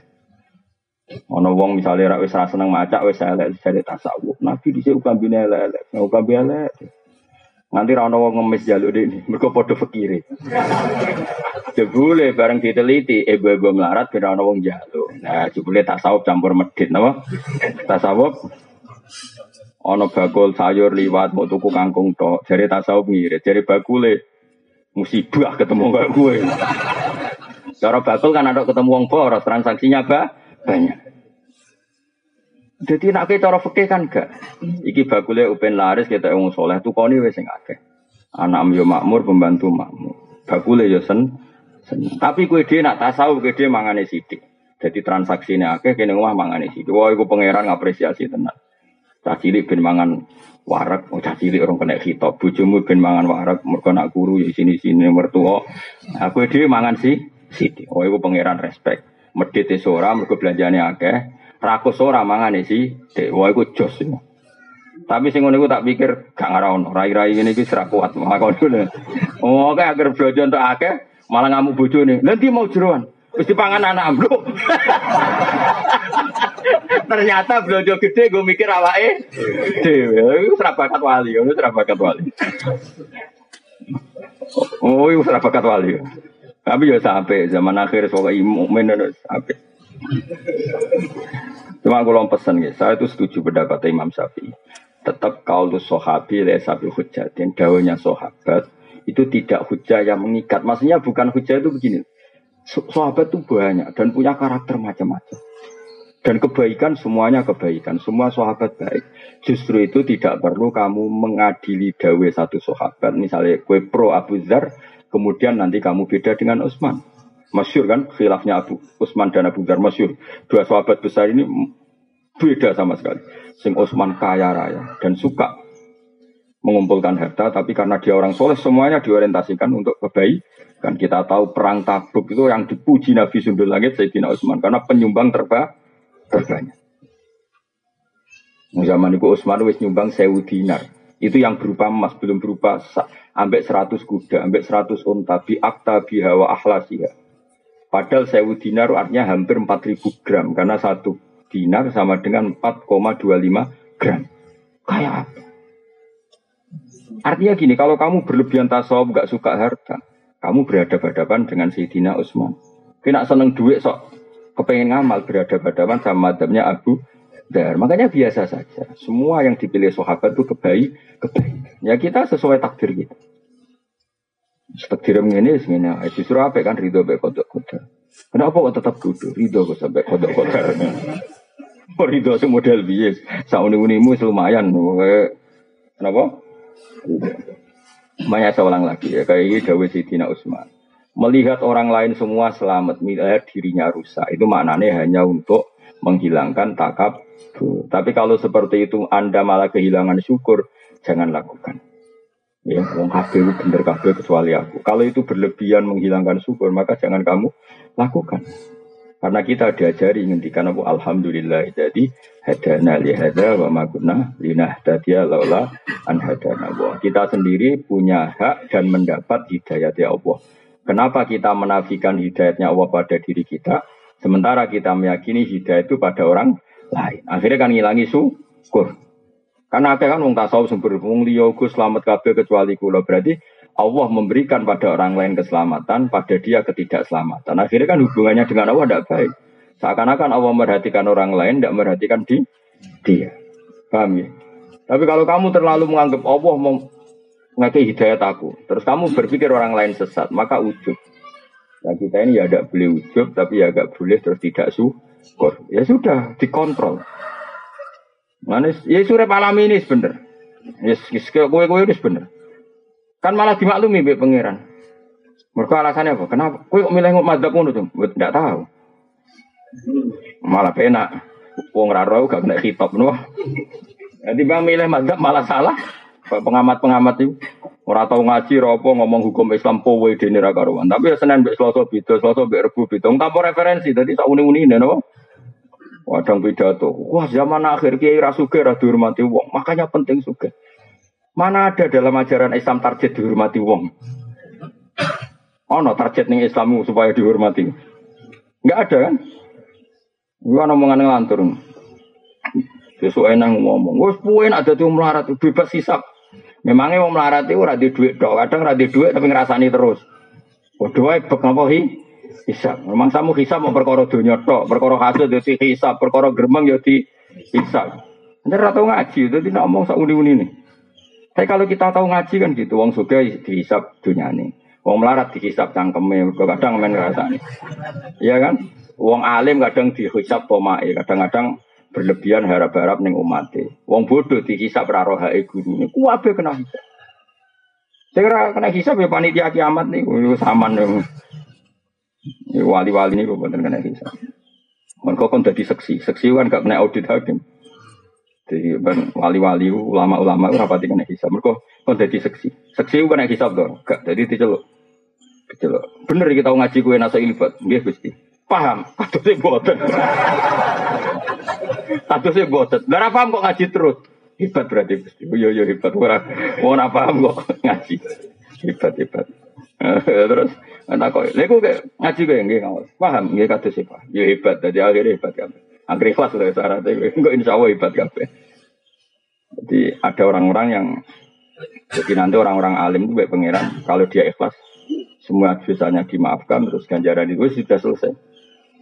Ono wong misalnya rak wis seneng maca wis elek jare tasawuf. Nabi dhisik ukambine elek-elek, ukambi elek. Nanti ra ono wong ngemis jaluk ini, mergo padha fikire. Jebule bareng diteliti ibu-ibu melarat kira ono wong jaluk. Nah, jebule tasawuf campur medit napa? Tasawuf Ono bakul sayur liwat mau tuku kangkung tok. Jari tasawuf mirip, jari bakule musibah ketemu kayak gue. Cara bakul kan ada ketemu wong boros, transaksinya apa? Banyak. Jadi nak kita cara fikih kan gak. Iki bakule upen laris kita wong soleh tuh koni wes sing akeh. Anak yo makmur, pembantu makmur. Bakule yo sen, sen. Tapi kue dia nak tasawuf kue dia mangane sidik. Jadi transaksinya akeh kene omah mangane sidik. Wah, iku pangeran ngapresiasi tenan. Cah cilik ben mangan warak, oh cah cilik orang kena hitop. Bojomu ben mangan warak, mergo nak guru ya sini-sini mertua. Aku dhewe mangan sih sithik. Oh iku pangeran respect. Medhit e ora mergo belanjane akeh. Rakus ora mangane sih. Wah iku jos. Tapi sing ngono iku tak pikir gak ngarono. Rai-rai ngene iki serak kuat. Makane. Oh, kayak agar belanja untuk akeh malah ngamuk bojone. Nanti mau jeroan. Wis dipangan anak ambruk. Ternyata blojo gede gue mikir awake dhewe. Iku bakat wali, iku bakat wali. Oh, iku bakat wali. Tapi ya sampai zaman akhir soal mukmin sampai. Cuma aku lom pesan ya, saya itu setuju pendapat Imam Syafi'i. Tetap tuh sohabi le sabi hujat dan daunnya sohabat itu tidak hujah yang mengikat. Maksudnya bukan hujah itu begini. Sahabat itu banyak dan punya karakter macam-macam. Dan kebaikan semuanya kebaikan, semua sahabat baik. Justru itu tidak perlu kamu mengadili dawe satu sahabat. Misalnya kue pro Abu Zar, kemudian nanti kamu beda dengan Utsman. Masyur kan khilafnya Abu Utsman dan Abu Zar masyur. Dua sahabat besar ini beda sama sekali. Sing Utsman kaya raya dan suka mengumpulkan harta, tapi karena dia orang soleh semuanya diorientasikan untuk kebaikan. Kita tahu perang Tabuk itu yang dipuji Nabi Sundul Langit Sayyidina Utsman karena penyumbang terbaik terbanyak. Zaman itu Utsman wis nyumbang sewu dinar. Itu yang berupa emas, belum berupa ambek 100 kuda, ambek 100 unta, bi akta bi hawa ahlasiha. Padahal sewu dinar artinya hampir 4000 gram, karena satu dinar sama dengan 4,25 gram. Kayak apa? Artinya gini, kalau kamu berlebihan tasawuf, gak suka harta, kamu berhadapan-hadapan dengan Sayyidina Utsman. Kena seneng duit sok kepengen ngamal berhadapan-hadapan sama madhabnya Abu Dar. Makanya biasa saja. Semua yang dipilih sahabat itu kebaik, kebaik. Ya kita sesuai takdir kita. Takdir ini ini justru apa kan ridho baik kodok kodok. Kenapa kok tetap duduk ridho kok sampai kodok kodok? Oh ridho itu model bias. Sauni unimu lumayan. Kenapa? Banyak saya ulang lagi ya kayak ini Dawei Sidina Usman melihat orang lain semua selamat, melihat dirinya rusak. Itu maknanya hanya untuk menghilangkan takab. Tapi kalau seperti itu Anda malah kehilangan syukur, jangan lakukan. Ya, wong kabeh bener kabeh kecuali aku. Kalau itu berlebihan menghilangkan syukur, maka jangan kamu lakukan. Karena kita diajari ngendikan aku alhamdulillah jadi hadana li hada wa ma kunna linahtadiya laula an hadana Kita sendiri punya hak dan mendapat hidayah dari Allah. Kenapa kita menafikan hidayatnya Allah pada diri kita, sementara kita meyakini hidayat itu pada orang lain. Akhirnya kan ngilangi syukur. Karena akhirnya kan wong tasawuf sumber wong liya selamat kabeh kecuali kula. Berarti Allah memberikan pada orang lain keselamatan, pada dia ketidakselamatan. Akhirnya kan hubungannya dengan Allah tidak baik. Seakan-akan Allah merhatikan orang lain, tidak merhatikan di dia. Paham ya? Tapi kalau kamu terlalu menganggap Allah ngakai hidayat aku. Terus kamu berpikir orang lain sesat, maka ujub. Nah kita ini ya agak boleh ujub, tapi ya agak boleh terus tidak syukur. Ya sudah, dikontrol. Manis, ya surep alam ini sebener. Ya kue kue ini sebener. Kan malah dimaklumi be pangeran. Mereka alasannya apa? Kenapa? Kue kok milih madzhab ngono tuh? Tidak tahu. Malah penak. Wong raro gak kena hitop nuh. Nanti bang milih madzhab malah salah. pengamat-pengamat itu ora tau ngaji ropo ngomong hukum Islam powe dene ra karuan. Tapi ya Senin mbek Selasa beda, Selasa mbek Rebo beda. Referensi dadi sak uni-unine napa? Wadang pidato. Wah, zaman akhir kiai ra sugih ra dihormati wong. Makanya penting sugih. Mana ada dalam ajaran Islam target dihormati wong? Ono target ning Islammu supaya dihormati. Enggak ada kan? Gua omongan ngelantur. Besok enak ngomong, wes puin ada tuh melarat bebas hisap. Memangnya mau melarat itu rada duit dong, kadang rada duit tapi ngerasani terus. Waduh, bek ngapa? Hisap. Memang samu hisap mau perkara dunia tok, perkara hasil jadi hisap, perkara geremeng ya di hisap. Tahu ngaji, itu tidak ngomong sak uni nih. Tapi kalau kita tahu ngaji kan gitu, wong dihisap dunia nih. Wong melarat dihisap cangkeme, kadang main nih. Iya kan? Wong alim kadang dihisap pomai, kadang-kadang berlebihan harap-harap neng umat Wong bodoh dihisap raro hae guru nih. Kuabe kena hisap. Saya kena hisap ya panitia kiamat nih, saman nih. Wali-wali nih bukan kena hisap. Mereka kan jadi seksi, seksi kan gak kena audit hakim. Jadi wali-wali ulama-ulama rapati kena hisab. Mereka kon dadi seksi. Seksi kena hisab dong. Gak jadi diceluk. Diceluk. Bener kita ngaji kue nasa ilfat. Nggih Gusti. Paham. Atuse boten. Atuse boten. Lah paham kok ngaji terus. Hebat berarti Gusti. Yo yo hebat ora. Ora paham kok ngaji. Hebat hebat. Terus enak kok. Lha kok ngaji kowe nggih ngawas. Paham nggih kados Pak. Yo hebat. Dadi akhirnya hebat kan. Angger ikhlas lah syaratnya. Enggak insya Allah hebat kabeh. Jadi ada orang-orang yang jadi nanti orang-orang alim itu baik pangeran kalau dia ikhlas semua dosanya dimaafkan terus ganjaran itu sudah selesai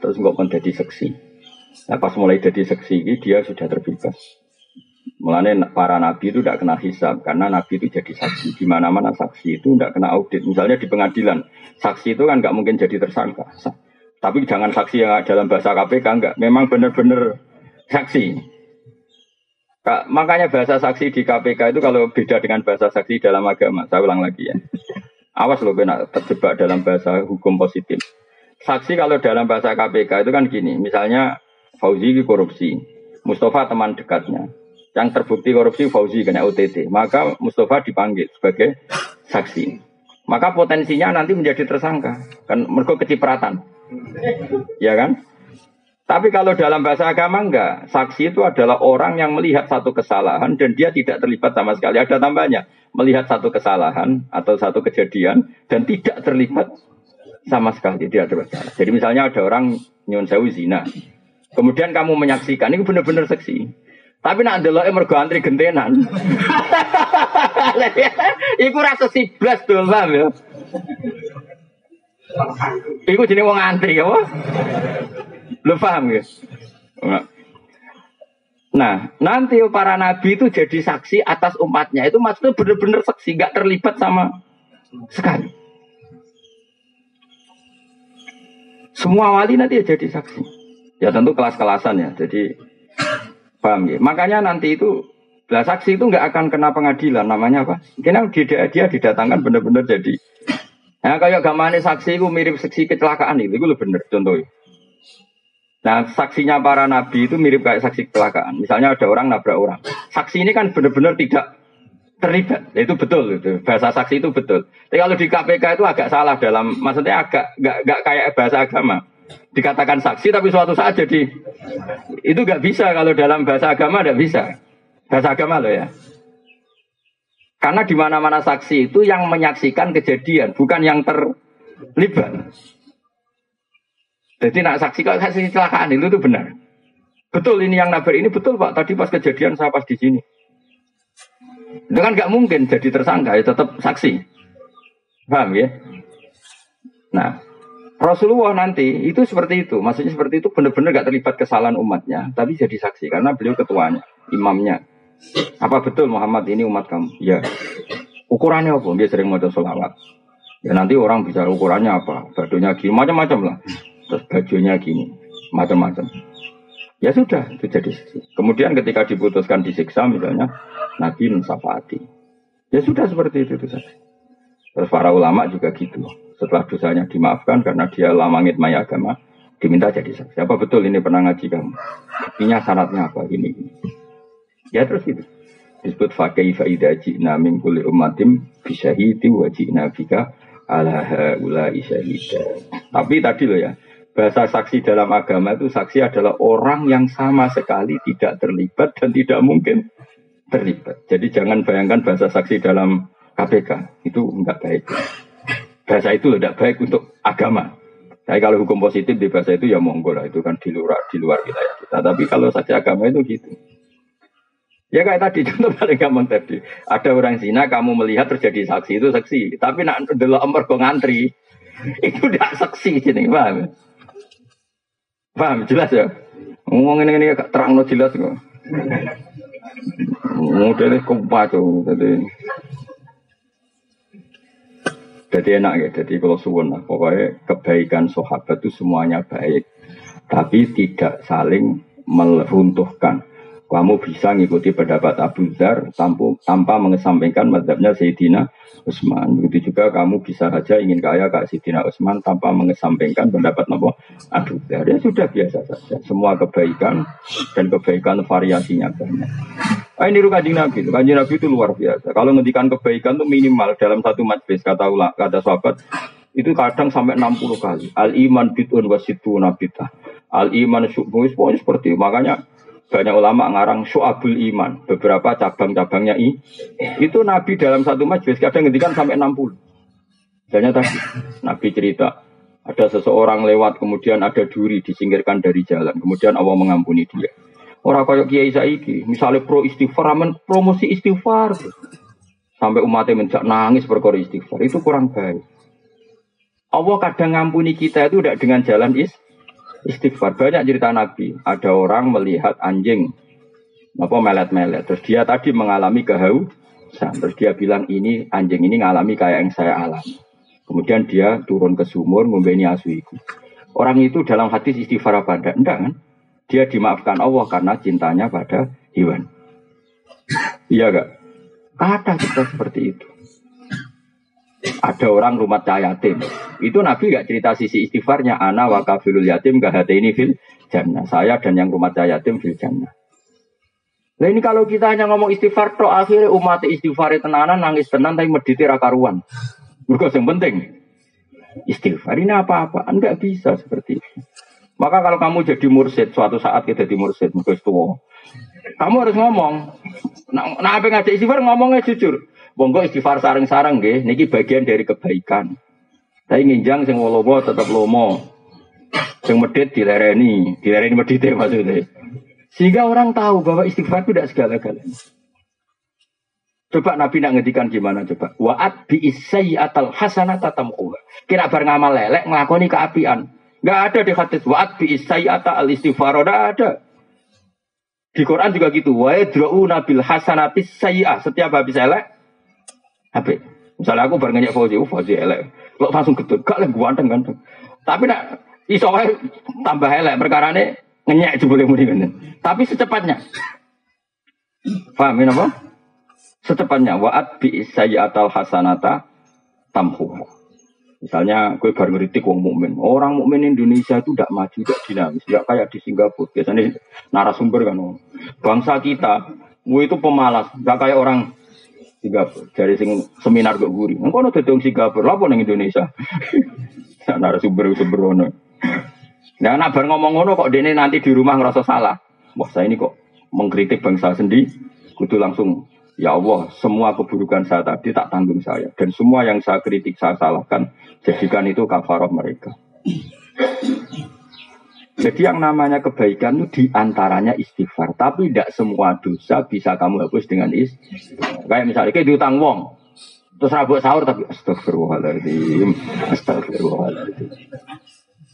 terus nggak pun jadi seksi nah pas mulai jadi seksi dia sudah terbebas Mulanya para nabi itu tidak kena hisab karena nabi itu jadi saksi di mana-mana saksi itu tidak kena audit misalnya di pengadilan saksi itu kan nggak mungkin jadi tersangka tapi jangan saksi yang dalam bahasa KPK enggak. Memang benar-benar saksi. Makanya bahasa saksi di KPK itu kalau beda dengan bahasa saksi dalam agama. Saya ulang lagi ya. Awas loh kena terjebak dalam bahasa hukum positif. Saksi kalau dalam bahasa KPK itu kan gini. Misalnya Fauzi korupsi. Mustafa teman dekatnya. Yang terbukti korupsi Fauzi kena OTT. Maka Mustafa dipanggil sebagai saksi. Maka potensinya nanti menjadi tersangka. Kan mereka kecipratan. Ya kan? Tapi kalau dalam bahasa agama enggak, saksi itu adalah orang yang melihat satu kesalahan dan dia tidak terlibat sama sekali. Ada tambahnya, melihat satu kesalahan atau satu kejadian dan tidak terlibat sama sekali tidak bersalah. Jadi misalnya ada orang nyun sewu zina, kemudian kamu menyaksikan ini benar-benar saksi. Tapi nak delok mergo antri gentenan. Iku rasa siblas tuh, paham ya? Iku jenis wong antri ya, Lu paham ya? Nah, nanti para nabi itu jadi saksi atas umatnya. Itu maksudnya benar-benar saksi, nggak terlibat sama sekali. Semua wali nanti ya jadi saksi. Ya tentu kelas-kelasan ya. Jadi paham ya. Makanya nanti itu lah saksi itu nggak akan kena pengadilan namanya apa? Karena dia, dia didatangkan benar-benar jadi Nah kayak gamane saksi itu mirip saksi kecelakaan itu, itu lebih benar contohnya. Nah saksinya para nabi itu mirip kayak saksi kecelakaan. Misalnya ada orang nabrak orang. Saksi ini kan benar-benar tidak terlibat. Ya, itu betul itu. Bahasa saksi itu betul. Tapi kalau di KPK itu agak salah dalam, maksudnya agak gak, gak kayak bahasa agama. Dikatakan saksi tapi suatu saat jadi itu gak bisa kalau dalam bahasa agama tidak bisa. Bahasa agama loh ya. Karena di mana-mana saksi itu yang menyaksikan kejadian, bukan yang terlibat. Jadi nak saksi kalau saksi kecelakaan itu, itu benar. Betul ini yang nabar ini betul pak. Tadi pas kejadian saya pas di sini. Itu kan nggak mungkin jadi tersangka ya tetap saksi. Paham ya? Nah, Rasulullah nanti itu seperti itu. Maksudnya seperti itu benar-benar gak terlibat kesalahan umatnya, tapi jadi saksi karena beliau ketuanya, imamnya. Apa betul Muhammad ini umat kamu? Ya. Ukurannya apa? Dia sering mau sholawat. Ya nanti orang bisa ukurannya apa? Badunya gini, macam-macam lah. Terus bajunya gini, macam-macam. Ya sudah, itu jadi Kemudian ketika diputuskan disiksa misalnya, Nabi mensafati. Ya sudah seperti itu, itu saja. Terus para ulama juga gitu. Setelah dosanya dimaafkan karena dia lamangit maya agama, diminta jadi saksi. Apa betul ini pernah ngaji kamu? Buktinya syaratnya apa? Ini, ini. Ya terus itu. Disebut fakai faida jina min kulli ummatim bisyahidi wa jina ala haula isyahida. Tapi tadi loh ya, bahasa saksi dalam agama itu saksi adalah orang yang sama sekali tidak terlibat dan tidak mungkin terlibat. Jadi jangan bayangkan bahasa saksi dalam KPK itu enggak baik. Bahasa itu tidak baik untuk agama. Tapi kalau hukum positif di bahasa itu ya monggo lah itu kan di luar di luar wilayah kita. Tapi kalau saksi agama itu gitu. Ya kayak tadi contoh paling gampang tadi. Ada orang zina kamu melihat terjadi saksi itu saksi. Tapi nak dulu ember ngantri itu tidak saksi sini paham? Paham jelas ya? Ngomong ini ini terang no jelas kok. Modelnya kumpaco, jadi jadi enak ya, jadi kalau suwun lah, pokoknya kebaikan sahabat itu semuanya baik, tapi tidak saling meruntuhkan. Kamu bisa ngikuti pendapat Abu Dhar tanpa, tanpa mengesampingkan madhabnya Sayyidina Utsman. Begitu juga kamu bisa saja ingin kaya kayak Sayyidina Utsman tanpa mengesampingkan pendapat Nabi Abu Dhar. Ya sudah biasa saja. Semua kebaikan dan kebaikan variasinya banyak. Ah, ini kanjeng Nabi. Kanjeng Nabi itu luar biasa. Kalau ngendikan kebaikan itu minimal dalam satu majlis kata ulah kata sahabat itu kadang sampai 60 kali. Al iman bid'un wasitu nabita. Al iman pokoknya seperti. Makanya banyak ulama ngarang syu'abul iman, beberapa cabang-cabangnya i. Itu Nabi dalam satu majlis kadang ngendikan sampai 60. Misalnya tadi Nabi cerita ada seseorang lewat kemudian ada duri disingkirkan dari jalan, kemudian Allah mengampuni dia. Orang kayak Kiai Saiki, misalnya pro istighfar, promosi istighfar. Sampai umatnya menjak nangis perkara istighfar, itu kurang baik. Allah kadang ngampuni kita itu tidak dengan jalan is, istighfar. Banyak cerita Nabi. Ada orang melihat anjing apa melet-melet. Terus dia tadi mengalami kehausan. Terus dia bilang ini anjing ini ngalami kayak yang saya alami. Kemudian dia turun ke sumur membeni asu itu. Orang itu dalam hati istighfar apa enggak? Enggak kan? Dia dimaafkan Allah karena cintanya pada hewan. Iya gak? Ada kita seperti itu. Ada orang rumah yatim. Itu Nabi gak cerita sisi istighfarnya. Ana wa kafilul yatim hati ini fil jannah. Saya dan yang rumah yatim fil jannah. Nah ini kalau kita hanya ngomong istighfar, toh akhirnya umat istighfar tenanan nangis tenan tapi mediti rakaruan. Mereka yang penting istighfar ini apa-apa, enggak bisa seperti itu. Maka kalau kamu jadi mursid, suatu saat kita jadi mursid, mursid tua, kamu harus ngomong. Nah, nah apa ngajak istighfar ngomongnya jujur. Monggo istighfar sarang-sarang nggih, niki bagian dari kebaikan. Tapi nginjang sing lomo tetap lomo. Sing medit dilereni, dilereni medite maksudnya. Sehingga orang tahu bahwa istighfar itu tidak segala-galanya. Coba Nabi nak ngedikan gimana coba? Wa'at bi atal hasanata tamquha. Kira bar ngamal lelek nglakoni keapian. Enggak ada di hadis wa'at bi atal istighfar, enggak ada. Di Quran juga gitu. Wa yadra'una bil hasanati sayyi'ah. Setiap habis elek Habis. Misalnya aku bareng nyanyi Fauzi, oh Fauzi elek. Lo langsung getut, gak lagi ganteng ganteng. Tapi nak iso tambah elek perkara ini ngenyek jebule muni ngene. Tapi secepatnya. Paham ini apa? Secepatnya wa'at bi sayyatal hasanata tamhu. Misalnya gue baru ngeritik wong mukmin. Orang mukmin Indonesia itu tidak maju, tidak dinamis, tidak kayak di Singapura. Biasanya narasumber kan. Bangsa kita, gue itu pemalas, gak kayak orang Singapura. Dari sing seminar kok guri. Engko ono dadi Singapura, lha ning Indonesia. Narasumber sembrono. Nah, nak bar ngomong ngono kok dene nanti di rumah ngerasa salah. Wah, saya ini kok mengkritik bangsa sendiri. Kudu langsung Ya Allah, semua keburukan saya tadi tak tanggung saya. Dan semua yang saya kritik, saya salahkan. Jadikan itu kafaroh mereka. Jadi yang namanya kebaikan itu di antaranya istighfar. Tapi tidak semua dosa bisa kamu hapus dengan istighfar. Kayak misalnya kayak diutang wong. Terus rabuk sahur tapi astagfirullahaladzim. Astagfirullahaladzim.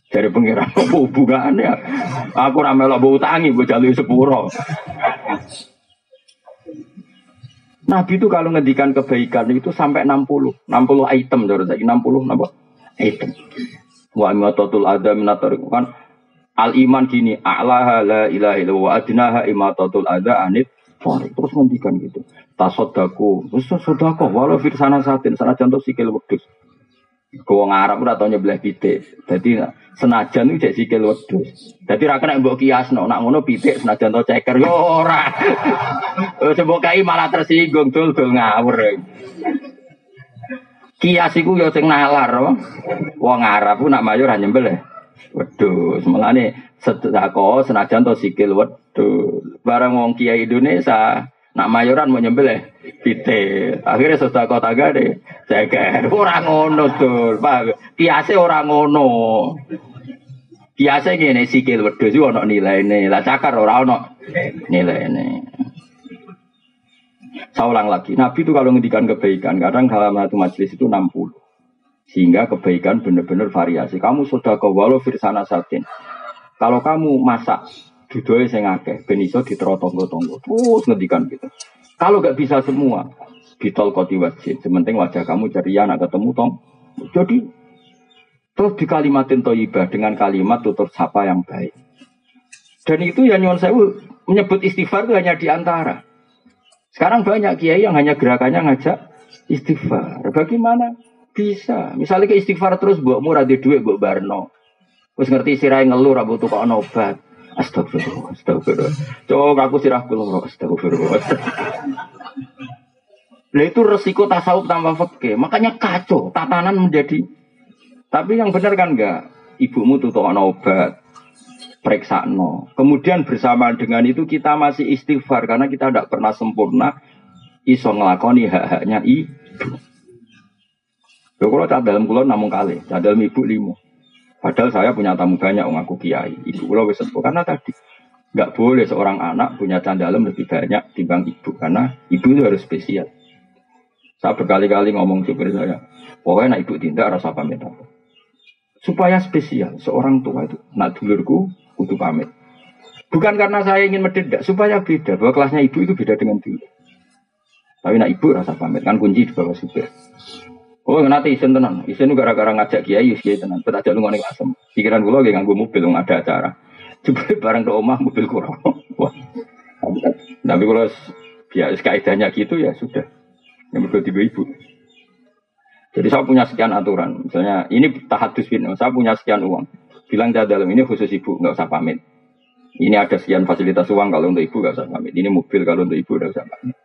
Dari pengiran apa hubungannya? Aku ramelok bau tangi, gue jalur sepuro. Nabi itu kalau ngedikan kebaikan itu sampai 60. 60 item. 60 apa? Item. Wa imatatul adam kan Al iman gini, a'laha la ilaha illallah wa adnaha imatatul adha anit Terus ngendikan gitu. Tasodaku, terus sodako, walau fir sana satin, sana contoh sikil wedus. Kau Arab udah tau nyebelah pitik. Jadi senajan itu jadi sikil wedus. Jadi rakyat mbok kias no, nak ngono pitik senajan to ceker yo ora. Coba kai malah tersinggung dul dul ngawur. Kias iku yo sing nalar, wong Arab nak mayor hanya nyembelih. Wedus, nih sedako senajan to sikil wedus. Barang wong kiai Indonesia nak mayoran mau nyembelih pite. Akhirnya sedako taga deh. Ceker orang ngono tuh, Pak. Kiase orang ngono. Kiase gini sikil wedus ono nilai ini. Lah cakar orang ono nilai ini. Saya ulang lagi, Nabi itu kalau ngendikan kebaikan, kadang dalam satu majelis itu 60. Sehingga kebaikan benar-benar variasi. Kamu sudah ke walau firsana satin. Kalau kamu masak dudoe sing akeh ben iso ditero tonggo-tonggo. Terus ngendikan gitu. Kalau gak bisa semua, bitol koti wajib. Sementing wajah kamu ceria nak ketemu tong. Jadi terus di kalimatin toyibah dengan kalimat tutur sapa yang baik. Dan itu ya nyuwun sewu menyebut istighfar itu hanya di antara. Sekarang banyak kiai yang hanya gerakannya ngajak istighfar. Bagaimana bisa? Misalnya ke istighfar terus buat murah di duit buat barno. Terus ngerti sirai ngeluh rabu tuh kok obat. Astagfirullah, astagfirullah. Coba aku sirah keluar, astagfirullah. Nah itu resiko tasawuf tanpa fakih. Makanya kacau, tatanan menjadi. Tapi yang benar kan enggak. Ibumu tuh obat, periksa no. Kemudian bersama dengan itu kita masih istighfar karena kita tidak pernah sempurna iso ngelakoni hak-haknya ibu. Lho kalau kulon namun kali, cak dalam ibu limo. Padahal saya punya tamu banyak ngaku kiai. Ibu kulo wis karena tadi nggak boleh seorang anak punya candalem lebih banyak timbang ibu karena ibu itu harus spesial. Saya berkali-kali ngomong supir saya, pokoknya nak ibu tindak rasa pamit apa. Supaya spesial, seorang tua itu, nak dulurku, kudu pamit. Bukan karena saya ingin mendedak, supaya beda, bahwa kelasnya ibu itu beda dengan dulur. Tapi nak ibu rasa pamit, kan kunci di bawah supir. Oh, nanti isen tenan. Isen gara-gara ngajak kiai, kiai tenan. Kita ajak lu ngonek asem. Pikiran gue lagi nganggo mobil, nggak ada acara. Coba barang ke omah mobil kurang. Tapi kalau biasa kaidahnya gitu ya sudah. Yang berdua tiga ibu. Jadi saya punya sekian aturan. Misalnya ini tahadus bin, saya punya sekian uang. Bilang dia dalam ini khusus ibu, nggak usah pamit. Ini ada sekian fasilitas uang kalau untuk ibu nggak usah pamit. Ini mobil kalau untuk ibu nggak usah pamit.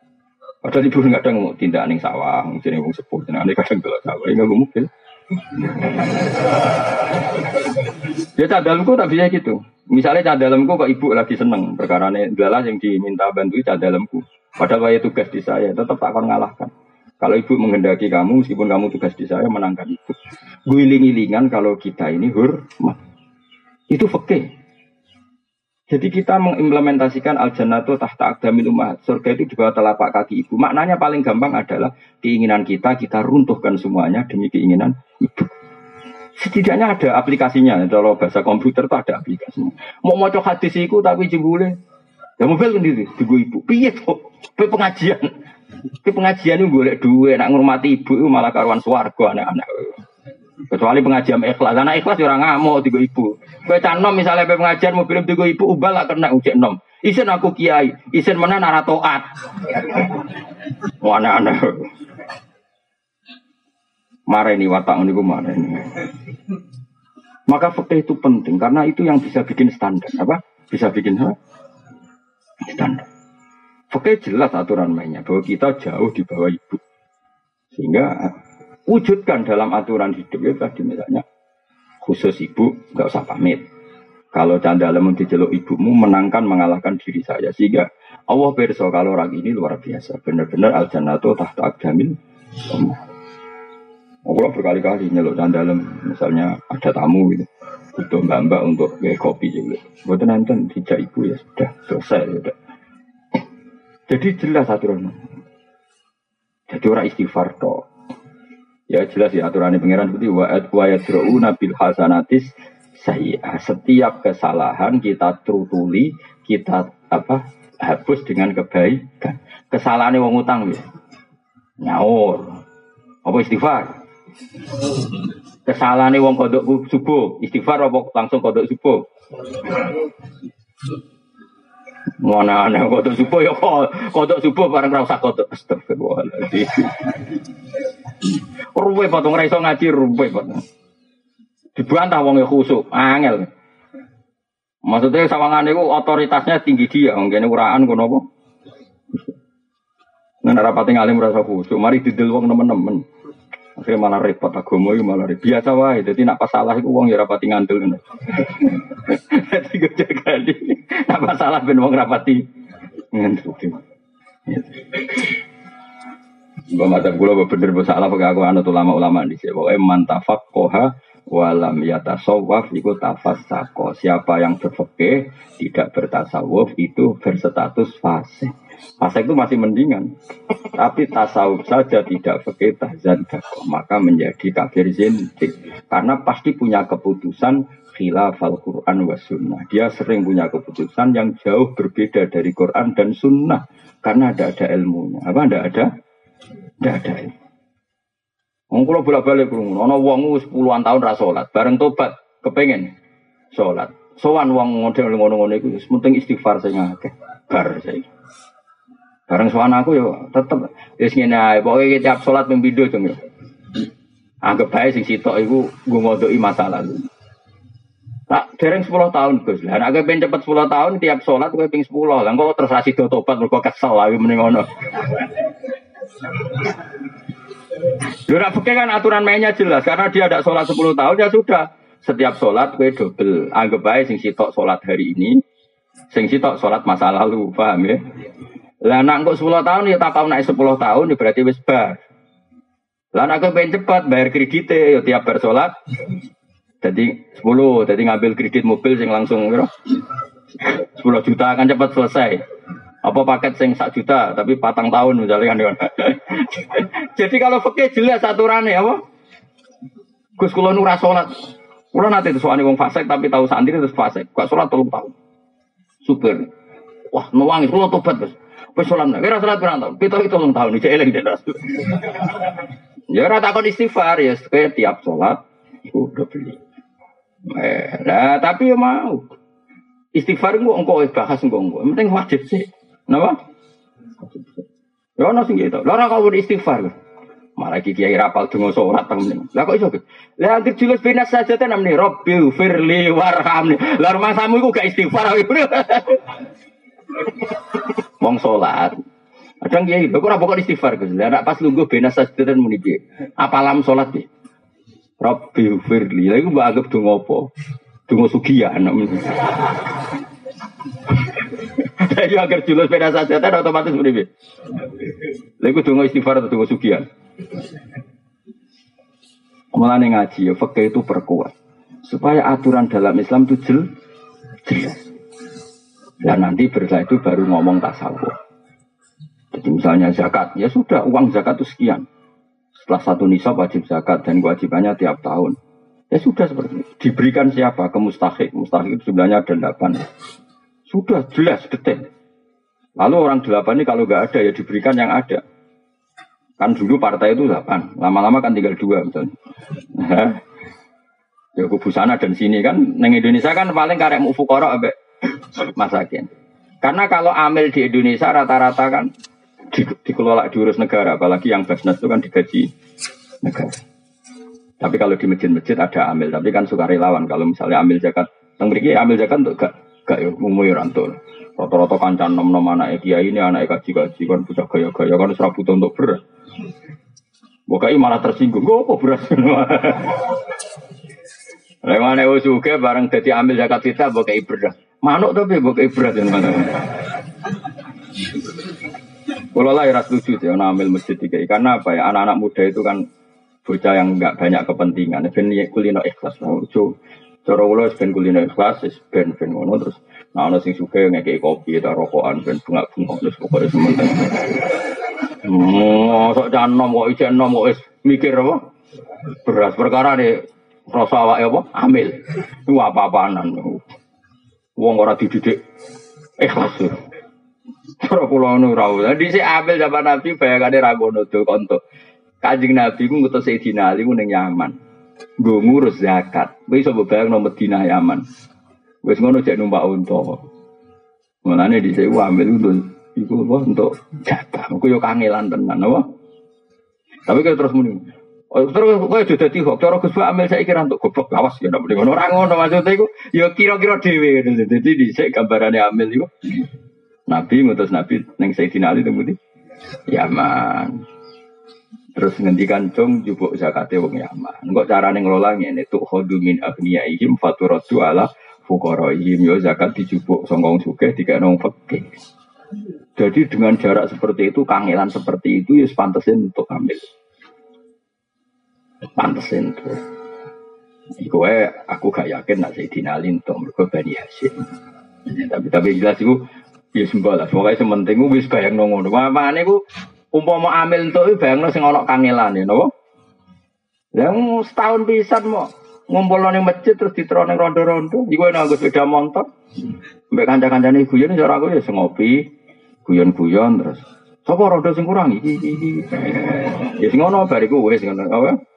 Padahal ibu kadang mau tindak ning sawah, mungkin wong sepuh, ini kadang gelap sawah, ini nggak mungkin. Ya cadalku tak bisa gitu. Misalnya cadalku kok ibu lagi seneng perkara ini adalah yang diminta bantu cadalku. Padahal saya tugas di saya tetap tak akan ngalahkan. Kalau ibu menghendaki kamu, meskipun kamu tugas di saya menangkan ibu. Guling-gilingan kalau kita ini hormat. Itu fakih. Jadi kita mengimplementasikan al jannatu tahta akdamil umat. Surga itu di bawah telapak kaki ibu. Maknanya paling gampang adalah keinginan kita, kita runtuhkan semuanya demi keinginan ibu. Setidaknya ada aplikasinya. Kalau bahasa komputer itu ada aplikasinya. Mau mau hadis itu tapi jebule. Ya mobil sendiri, tunggu ibu. Piye tuh? pengajian. Ke pengajian itu boleh dua, nak ngurmati ibu itu malah karuan swargo anak-anak. Kecuali pengajian ikhlas. Anak ikhlas ya orang ngamuk tiga ibu. Kue canom misalnya pe pengajian film tiga ibu ubah lah kena ujian nom. Isen aku kiai, isen mana nara toat. Mana aneh. Marah ini watak ini marah ini. Maka fakta itu penting karena itu yang bisa bikin standar apa? Bisa bikin apa? Standar. Fakta jelas aturan mainnya bahwa kita jauh di bawah ibu. Sehingga wujudkan dalam aturan hidup ya tadi misalnya khusus ibu nggak usah pamit. Kalau canda dalam dijeluk ibumu menangkan mengalahkan diri saya sehingga Allah perso kalau orang ini luar biasa benar-benar al jannatu tahta akdamil Allah berkali-kali nyeluk canda dalam misalnya ada tamu gitu butuh mbak-mbak untuk kayak kopi juga. Buat nonton tidak ibu ya sudah selesai ya Jadi jelas aturan. Jadi orang istighfar toh Ya jelas ya aturan pengiran seperti wa'ad wa yadru'una bil hasanatis saya setiap kesalahan kita terutuli kita apa hapus dengan kebaikan. Kesalahan wong utang ya. Nyaur. Apa istighfar? Kesalahan wong kodok subuh. Istighfar apa langsung kodok subuh Mana aneh kodok subuh ya kodok subuh bareng rasa kodok astagfirullahaladzim Ruwe potong raiso ngaji ruwe potong. Dibantah wong e khusuk, angel. Maksudnya sawangan itu otoritasnya tinggi dia, mungkin uraan kono apa? Nah, rapati ngalim rasa khusuk, mari didel wong temen-temen. Akhirnya malah repot agama itu malah repot. Biasa wae, jadi nak salah itu wong ya rapati ngandel. Jadi gue jaga di, nak salah ben wong rapati ngandel. Mbak Madzhab kula bener salah pakai aku anut ulama-ulama di sini. Pokoknya mantafak koha walam yatasawwaf iku tafassako. Siapa yang berfikih tidak bertasawuf itu berstatus fase. Fase itu masih mendingan. Tapi tasawuf saja tidak fikih tahzan maka menjadi kafir zintik. Karena pasti punya keputusan khilafal Quran wa sunnah. Dia sering punya keputusan yang jauh berbeda dari Quran dan sunnah. Karena ada ada ilmunya. Apa ada ada? Tidak ada ilmu. Wong bolak-balik krungu, ana wong wis tahun ra salat, bareng tobat kepengen salat. Sowan wong model ngono-ngono wis penting istighfar sing akeh. Bar saiki. Bareng sowan aku yo tetep wis ngene ae, pokoke tiap salat ping pindho dong yo. Anggap bae sing sitok iku nggo ngodoki masa lalu. Tak dereng 10 tahun Gus. Lah nek pengen cepet 10 tahun tiap salat kowe ping 10. Lah kok terus asido tobat mergo kesel lagi mending ngono. Lu pakai kan aturan mainnya jelas karena dia ada sholat 10 tahun ya sudah. Setiap sholat gue double. Anggap aja sing sitok sholat hari ini, sing sitok sholat masa lalu, paham ya? Lah nak kok 10 tahun ya tak tahu naik 10 tahun ya berarti wis bar. Lah nak pengen cepat bayar kreditnya ya tiap bar sholat. Jadi 10, jadi ngambil kredit mobil sing langsung bro. 10 juta akan cepat selesai. Apa paket sing sak juta tapi patang tahun misalnya kan. Jadi kalau fakir jelas aturannya apa? Gus kula nu salat. Kula nate soalnya wong fasik tapi tahu santri terus fasik. Kok salat tolong tahun. Super. Wah, nuwangi kula tobat, Gus. Wis salat nek ora salat pirang tahun? Pito itu tahun iki eling ras. Ya ora takon istighfar ya tiap salat udah beli. Eh, nah, tapi ya mau. Istighfar engko engko bahas engko engko. Penting wajib sih. Napa? Ya ono sing gitu. Lah ora kau istighfar. Malah iki kiai rapal donga salat temen. Lah kok iso? Lah anggere julus saja ten namne Rabbil firli warhamni. Lah rumah samu iku gak istighfar. Wong salat. Kadang kiai, kok ora pokok istighfar Gus. Lah pas lungguh saja ten muni piye? Apalam salat piye? Rabbil firli. Lah iku mbak anggap donga apa? Donga sugihan. Jadi agar julus sepeda saja kan otomatis beribu. Lalu tunggu istighfar atau tunggu sugian. Mulane ngaji ya fakih itu perkuat supaya aturan dalam Islam itu jel, jelas. Dan nanti bersetelah itu baru ngomong tasawuf. Jadi misalnya zakat, ya sudah uang zakat itu sekian. Setelah satu nisab wajib zakat dan kewajibannya tiap tahun. Ya sudah seperti itu. Diberikan siapa? Ke mustahik. Mustahik itu sebenarnya ada delapan. Sudah jelas detail. Lalu orang delapan ini kalau nggak ada ya diberikan yang ada. Kan dulu partai itu delapan, lama-lama kan tinggal dua misalnya. ya kubu sana dan sini kan, neng Indonesia kan paling karek mufukoro abe masakin. Karena kalau amil di Indonesia rata-rata kan di, dikelola diurus negara, apalagi yang basnas itu kan digaji negara. Tapi kalau di masjid-masjid ada amil, tapi kan suka relawan. Kalau misalnya amil zakat, yang amil zakat untuk gak gak ya umum ya rantul. Rata-rata kancan nom-nom anak kiai ini anak kaji-kaji kan punya gaya-gaya kan serap butuh untuk beras. Bukai malah tersinggung, gue apa beras? Lewat wis juga bareng jadi ambil zakat kita bukai beras. Manuk tapi bukai beras yang mana? Kalau lah ya setuju ya ambil masjid tiga karena apa ya anak-anak muda itu kan bocah yang nggak banyak kepentingan. Ben kulino ikhlas. Cara kula wis ben kulino ikhlas, ben ben ngono terus nah ana sing suka ngekeki kopi ta rokokan ben bunga-bunga terus pokoke sementing. Oh, sok kok ijek enom kok wis mikir apa? Beras perkara nih rasa awake apa? Amil. Iku apa-apanan. Wong ora dididik ikhlas. Cara kula ngono ra. Dadi sik amil zaman Nabi bayangane ra ngono do konto. Kanjeng Nabi ku ngutus Sayyidina Ali ku ning Yaman. Gue ngurus zakat. Bisa bayang nomor Medina Yaman. Gue ngono cek numpak unta. Mulane di saya ambil itu itu apa untuk jatah. Gue yo kangelan tenan apa. Tapi kayak terus muni. Oh, terus kowe sudah dadi kok cara Gus ambil saya kira untuk goblok awas ya ndak ngono ora ngono maksudnya iku ya kira-kira dhewe dadi dhisik gambarane ambil iku Nabi ngutus Nabi ning Sayyidina Ali temu di Yaman. Terus ngendikan cung jubuk zakate wong Yaman. Engko carane ngelola ngene tuh khodu min agniyaihim faturatu ala fuqaraihim yo zakat dijubuk sangka wong sugih wong fakir. Jadi dengan jarak seperti itu, kangelan seperti itu ya pantesin untuk ambil. Pantesin tuh. Iku aku gak yakin nak saya dinalin untuk mereka Bani Hashim. tapi tapi jelas itu ya sembah lah. Pokoknya sementing wis bayang nongono. Mana itu umpama amil itu bayangno sing ana kangelane napa yang setahun pisan mau ngumpul ning masjid terus diterone rondo-rondo. Iku enak nggo sepeda motor. Mbek kanca-kancane guyon cara aku ya ngopi, guyon-guyon terus. Sapa rondo sing kurang. Ya sing ngono bariku wis ngono apa?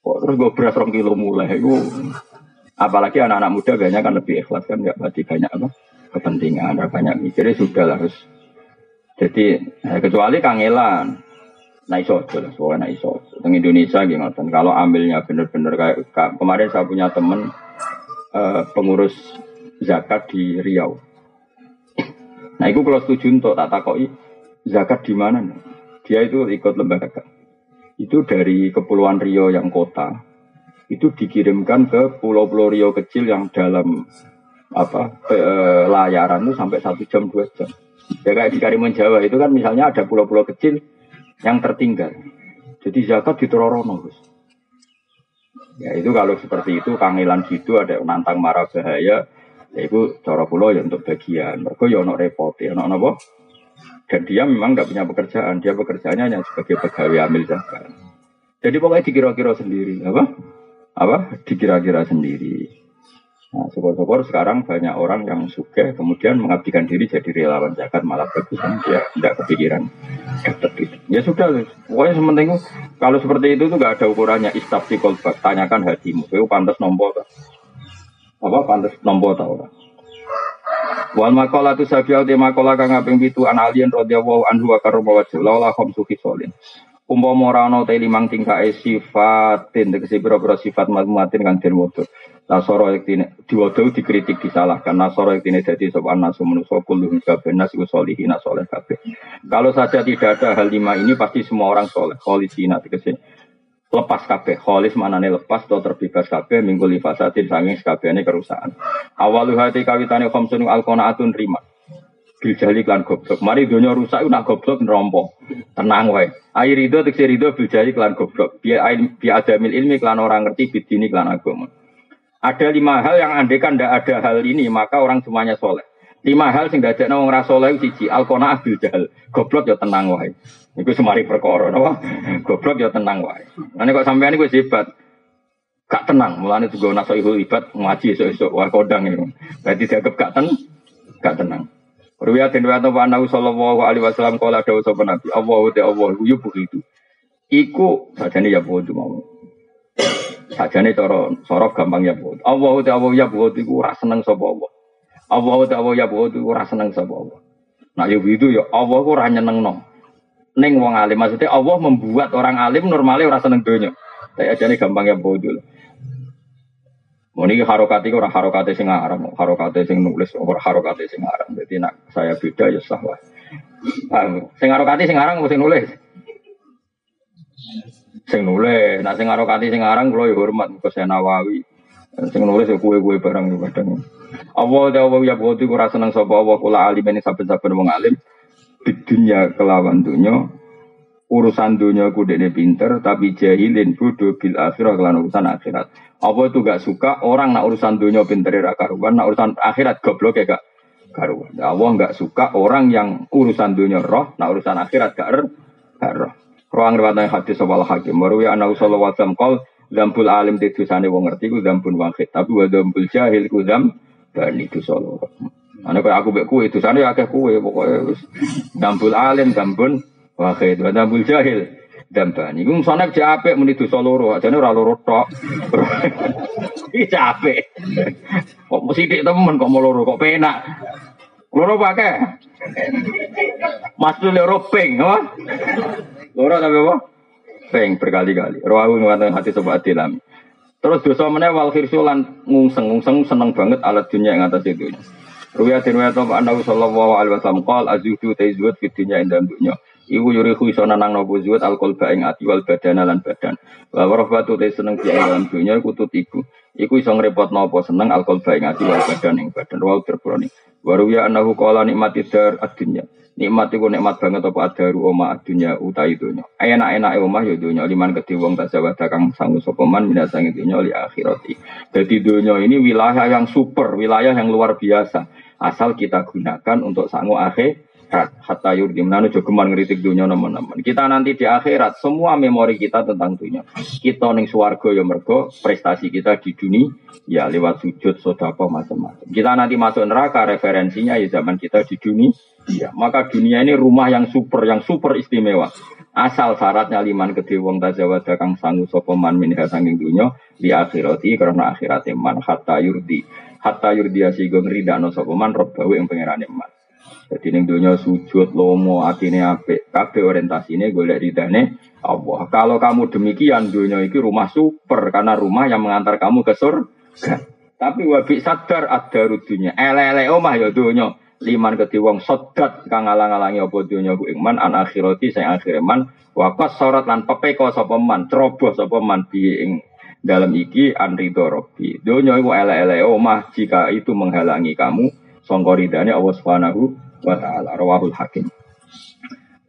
Kok terus gue beras rong kilo mulai iku. Apalagi anak-anak muda biasanya kan lebih ikhlas kan nggak berarti banyak apa kepentingan, banyak mikirnya sudah lah harus. Jadi eh, kecuali kangelan, iso aja lah, soalnya nah iso. Teng Indonesia gimana? Kalau ambilnya bener-bener kayak kemarin saya punya temen uh, pengurus zakat di Riau. Nah itu kalau setuju untuk tak takoi zakat di mana? Dia itu ikut lembaga. Itu dari Kepulauan Riau yang kota, itu dikirimkan ke pulau-pulau Riau kecil yang dalam apa ke, eh, layaran itu sampai satu jam dua jam. Ya kayak di Karimun Jawa itu kan misalnya ada pulau-pulau kecil yang tertinggal. Jadi zakat ditororono, Gus. Ya itu kalau seperti itu kangelan gitu ada nantang marah bahaya, ya itu cara pulau ya untuk bagian. Mereka ya ono repot, ya ono apa? Dan dia memang nggak punya pekerjaan, dia pekerjaannya hanya sebagai pegawai amil zakat. Jadi pokoknya dikira-kira sendiri, apa? Apa? Dikira-kira sendiri. Nah, syukur-syukur sekarang banyak orang yang suka kemudian mengabdikan diri jadi relawan zakat malah bagus kan dia tidak kepikiran dapat. Ya sudah, pokoknya sementing kalau seperti itu tuh gak ada ukurannya istafti kolbak, tanyakan hatimu, itu pantas nompo apa pantas nompo tau orang. Wal makola tu sabiau te makola kang kaping pitu an alien radhiyallahu anhu wa karrama wajhu laula khamsu khisalin. Umpama ora ana te limang tingkake sifatin tegese pira-pira sifat mazmuatin kang den wudu. Nasoro yektine diwodo dikritik disalahkan. Nasoro yektine dadi sapa nasu manusa kulluhum kabeh nas iku solihin soleh kabeh. Kalau saja tidak ada hal lima ini pasti semua orang soleh. Kholisina tegese lepas kabeh. Kholis manane lepas atau terbebas kabeh minggu lifasatin sanging sakabehane kerusakan. Awalu hati kawitane khamsun alqanaatun rima. Bil jali klan goblok. Mari dunia rusak nak goblok nerompo. Tenang wae. Air itu tegese rido bil jali klan goblok. Biar bi adamil ilmi klan orang ngerti bidini klan agama. Ada lima hal yang andekan tidak ada hal ini, maka orang semuanya soleh. Lima hal sing dadekno wong ora saleh siji alqona abil jahal. Goblok ya tenang wae. Iku semari perkara napa? Goblok ya tenang wae. Nah kok sampean iku hebat. Gak tenang, mulane juga naso ibu ibat ngaji esuk-esuk wah kodang itu. Berarti dianggap gak ten, gak tenang. Ruwiyat den wa Nabi sallallahu alaihi wasallam kala dawuh sapa Nabi, Allahu ta Allah yu begitu. Iku sajane ya bodo mau. Sajane cara sorok gampang ya buat. Allah te Allah ya buat iku ora seneng sapa Allah. Allah te Allah ya buat iku ora seneng sapa Allah. Nah ya itu ya Allah ku ora nyenengno. Ning wong alim maksudnya Allah membuat orang alim normalnya ora seneng. Tapi ajane gampang ya dulu. Mau ini harokati ora harokati sing aran, harokati sing nulis ora harokati sing aran. Jadi nak saya beda ya sah wae. Ah, sing harokati sing aran sing nulis sing nulis, nah sing arokati sing aran kula ya hormat ke Nawawi. Sing nulis ya kue-kue barang yo kadang. Allah ta Allah ya boti ora seneng sapa Allah kula alim ini saben-saben wong alim di dunia kelawan dunia urusan dunia ku dene pinter tapi jahilin bodoh bil akhirah kelan urusan akhirat. Apa itu gak suka orang nak urusan dunia pinter ra karuan, nak urusan akhirat goblok ya gak karuan. Allah gak suka orang yang urusan dunia roh, nak urusan akhirat gak roh. Ruang riwayat hadis sawal hakim. Ya anak sallallahu alaihi wasallam kal Zampul alim di dosane wong ngerti ku zampun wahid. Tapi wa zampul jahil ku zam bani dosa loro. Ana kaya aku mek kuwe dosane akeh kuwe pokoke wis zampul alim zampun wahid. Wa zampul jahil dambani. Iku sana cek apik muni dosa loro, ajane ora loro tok. Iki apik. Kok mesti dik temen kok mau loro kok penak. Loro pakai. Mas loro ping, apa? Loro tapi apa? Peng berkali-kali. Rawu ngatakan hati sobat dilam. Terus dosa meneh wal khirsulan ngungseng ngungseng seneng banget alat dunia yang atas itu. Ruya din wa ta annahu sallallahu alaihi wasallam qol azudu taizuat fi dunya inda dunya. Iku yuri iso nanang nopo zuat alkohol ing ati wal badan lan badan. Wa warafatu te seneng di dalam dunya iku tut iku. Iku iso ngrepot nopo seneng alkohol ing ati wal badan ing badan. Wa terbroni. Waruya annahu qala nikmati dar ad-dunya. Nikmat iku nikmat banget apa adaru oma dunya utai dunya. Enak-enak omah ya dunya liman kedhe wong tasawuf kang sangu sapa man minasangi dunya li akhirati. Jadi dunya ini wilayah yang super, wilayah yang luar biasa. Asal kita gunakan untuk sangu akhir hatta yurdi menanu jogeman ngeritik dunia teman-teman. Kita nanti di akhirat semua memori kita tentang dunia. Kita ning swarga ya mergo prestasi kita di dunia ya lewat sujud sodapa macam-macam. Kita nanti masuk neraka referensinya ya zaman kita di dunia. Ya, maka dunia ini rumah yang super, yang super istimewa. Asal syaratnya liman gede wong tajawada kang sangu sapa man minha dunya di akhirati karena akhirat man hatta yurdi. Hatta yurdi asigo ngridakno sapa man robbahu ing pangerane man. Jadi ning dunia sujud lomo atine apik, kabeh orientasine golek ridane Allah. Kalau kamu demikian dunia itu rumah super karena rumah yang mengantar kamu ke surga. Tapi wabi sadar ada rudunya. Ele-ele omah ya dunia liman kedhi wong sodat kang ngalang-alangi apa donya ku iman an akhirati sing akhir man wa sorot lan pepeko sapa man ceroboh sapa man dalam iki an ridho rabbi donya iku ele-ele omah jika itu menghalangi kamu sangka Allah Subhanahu wa taala rawahul hakim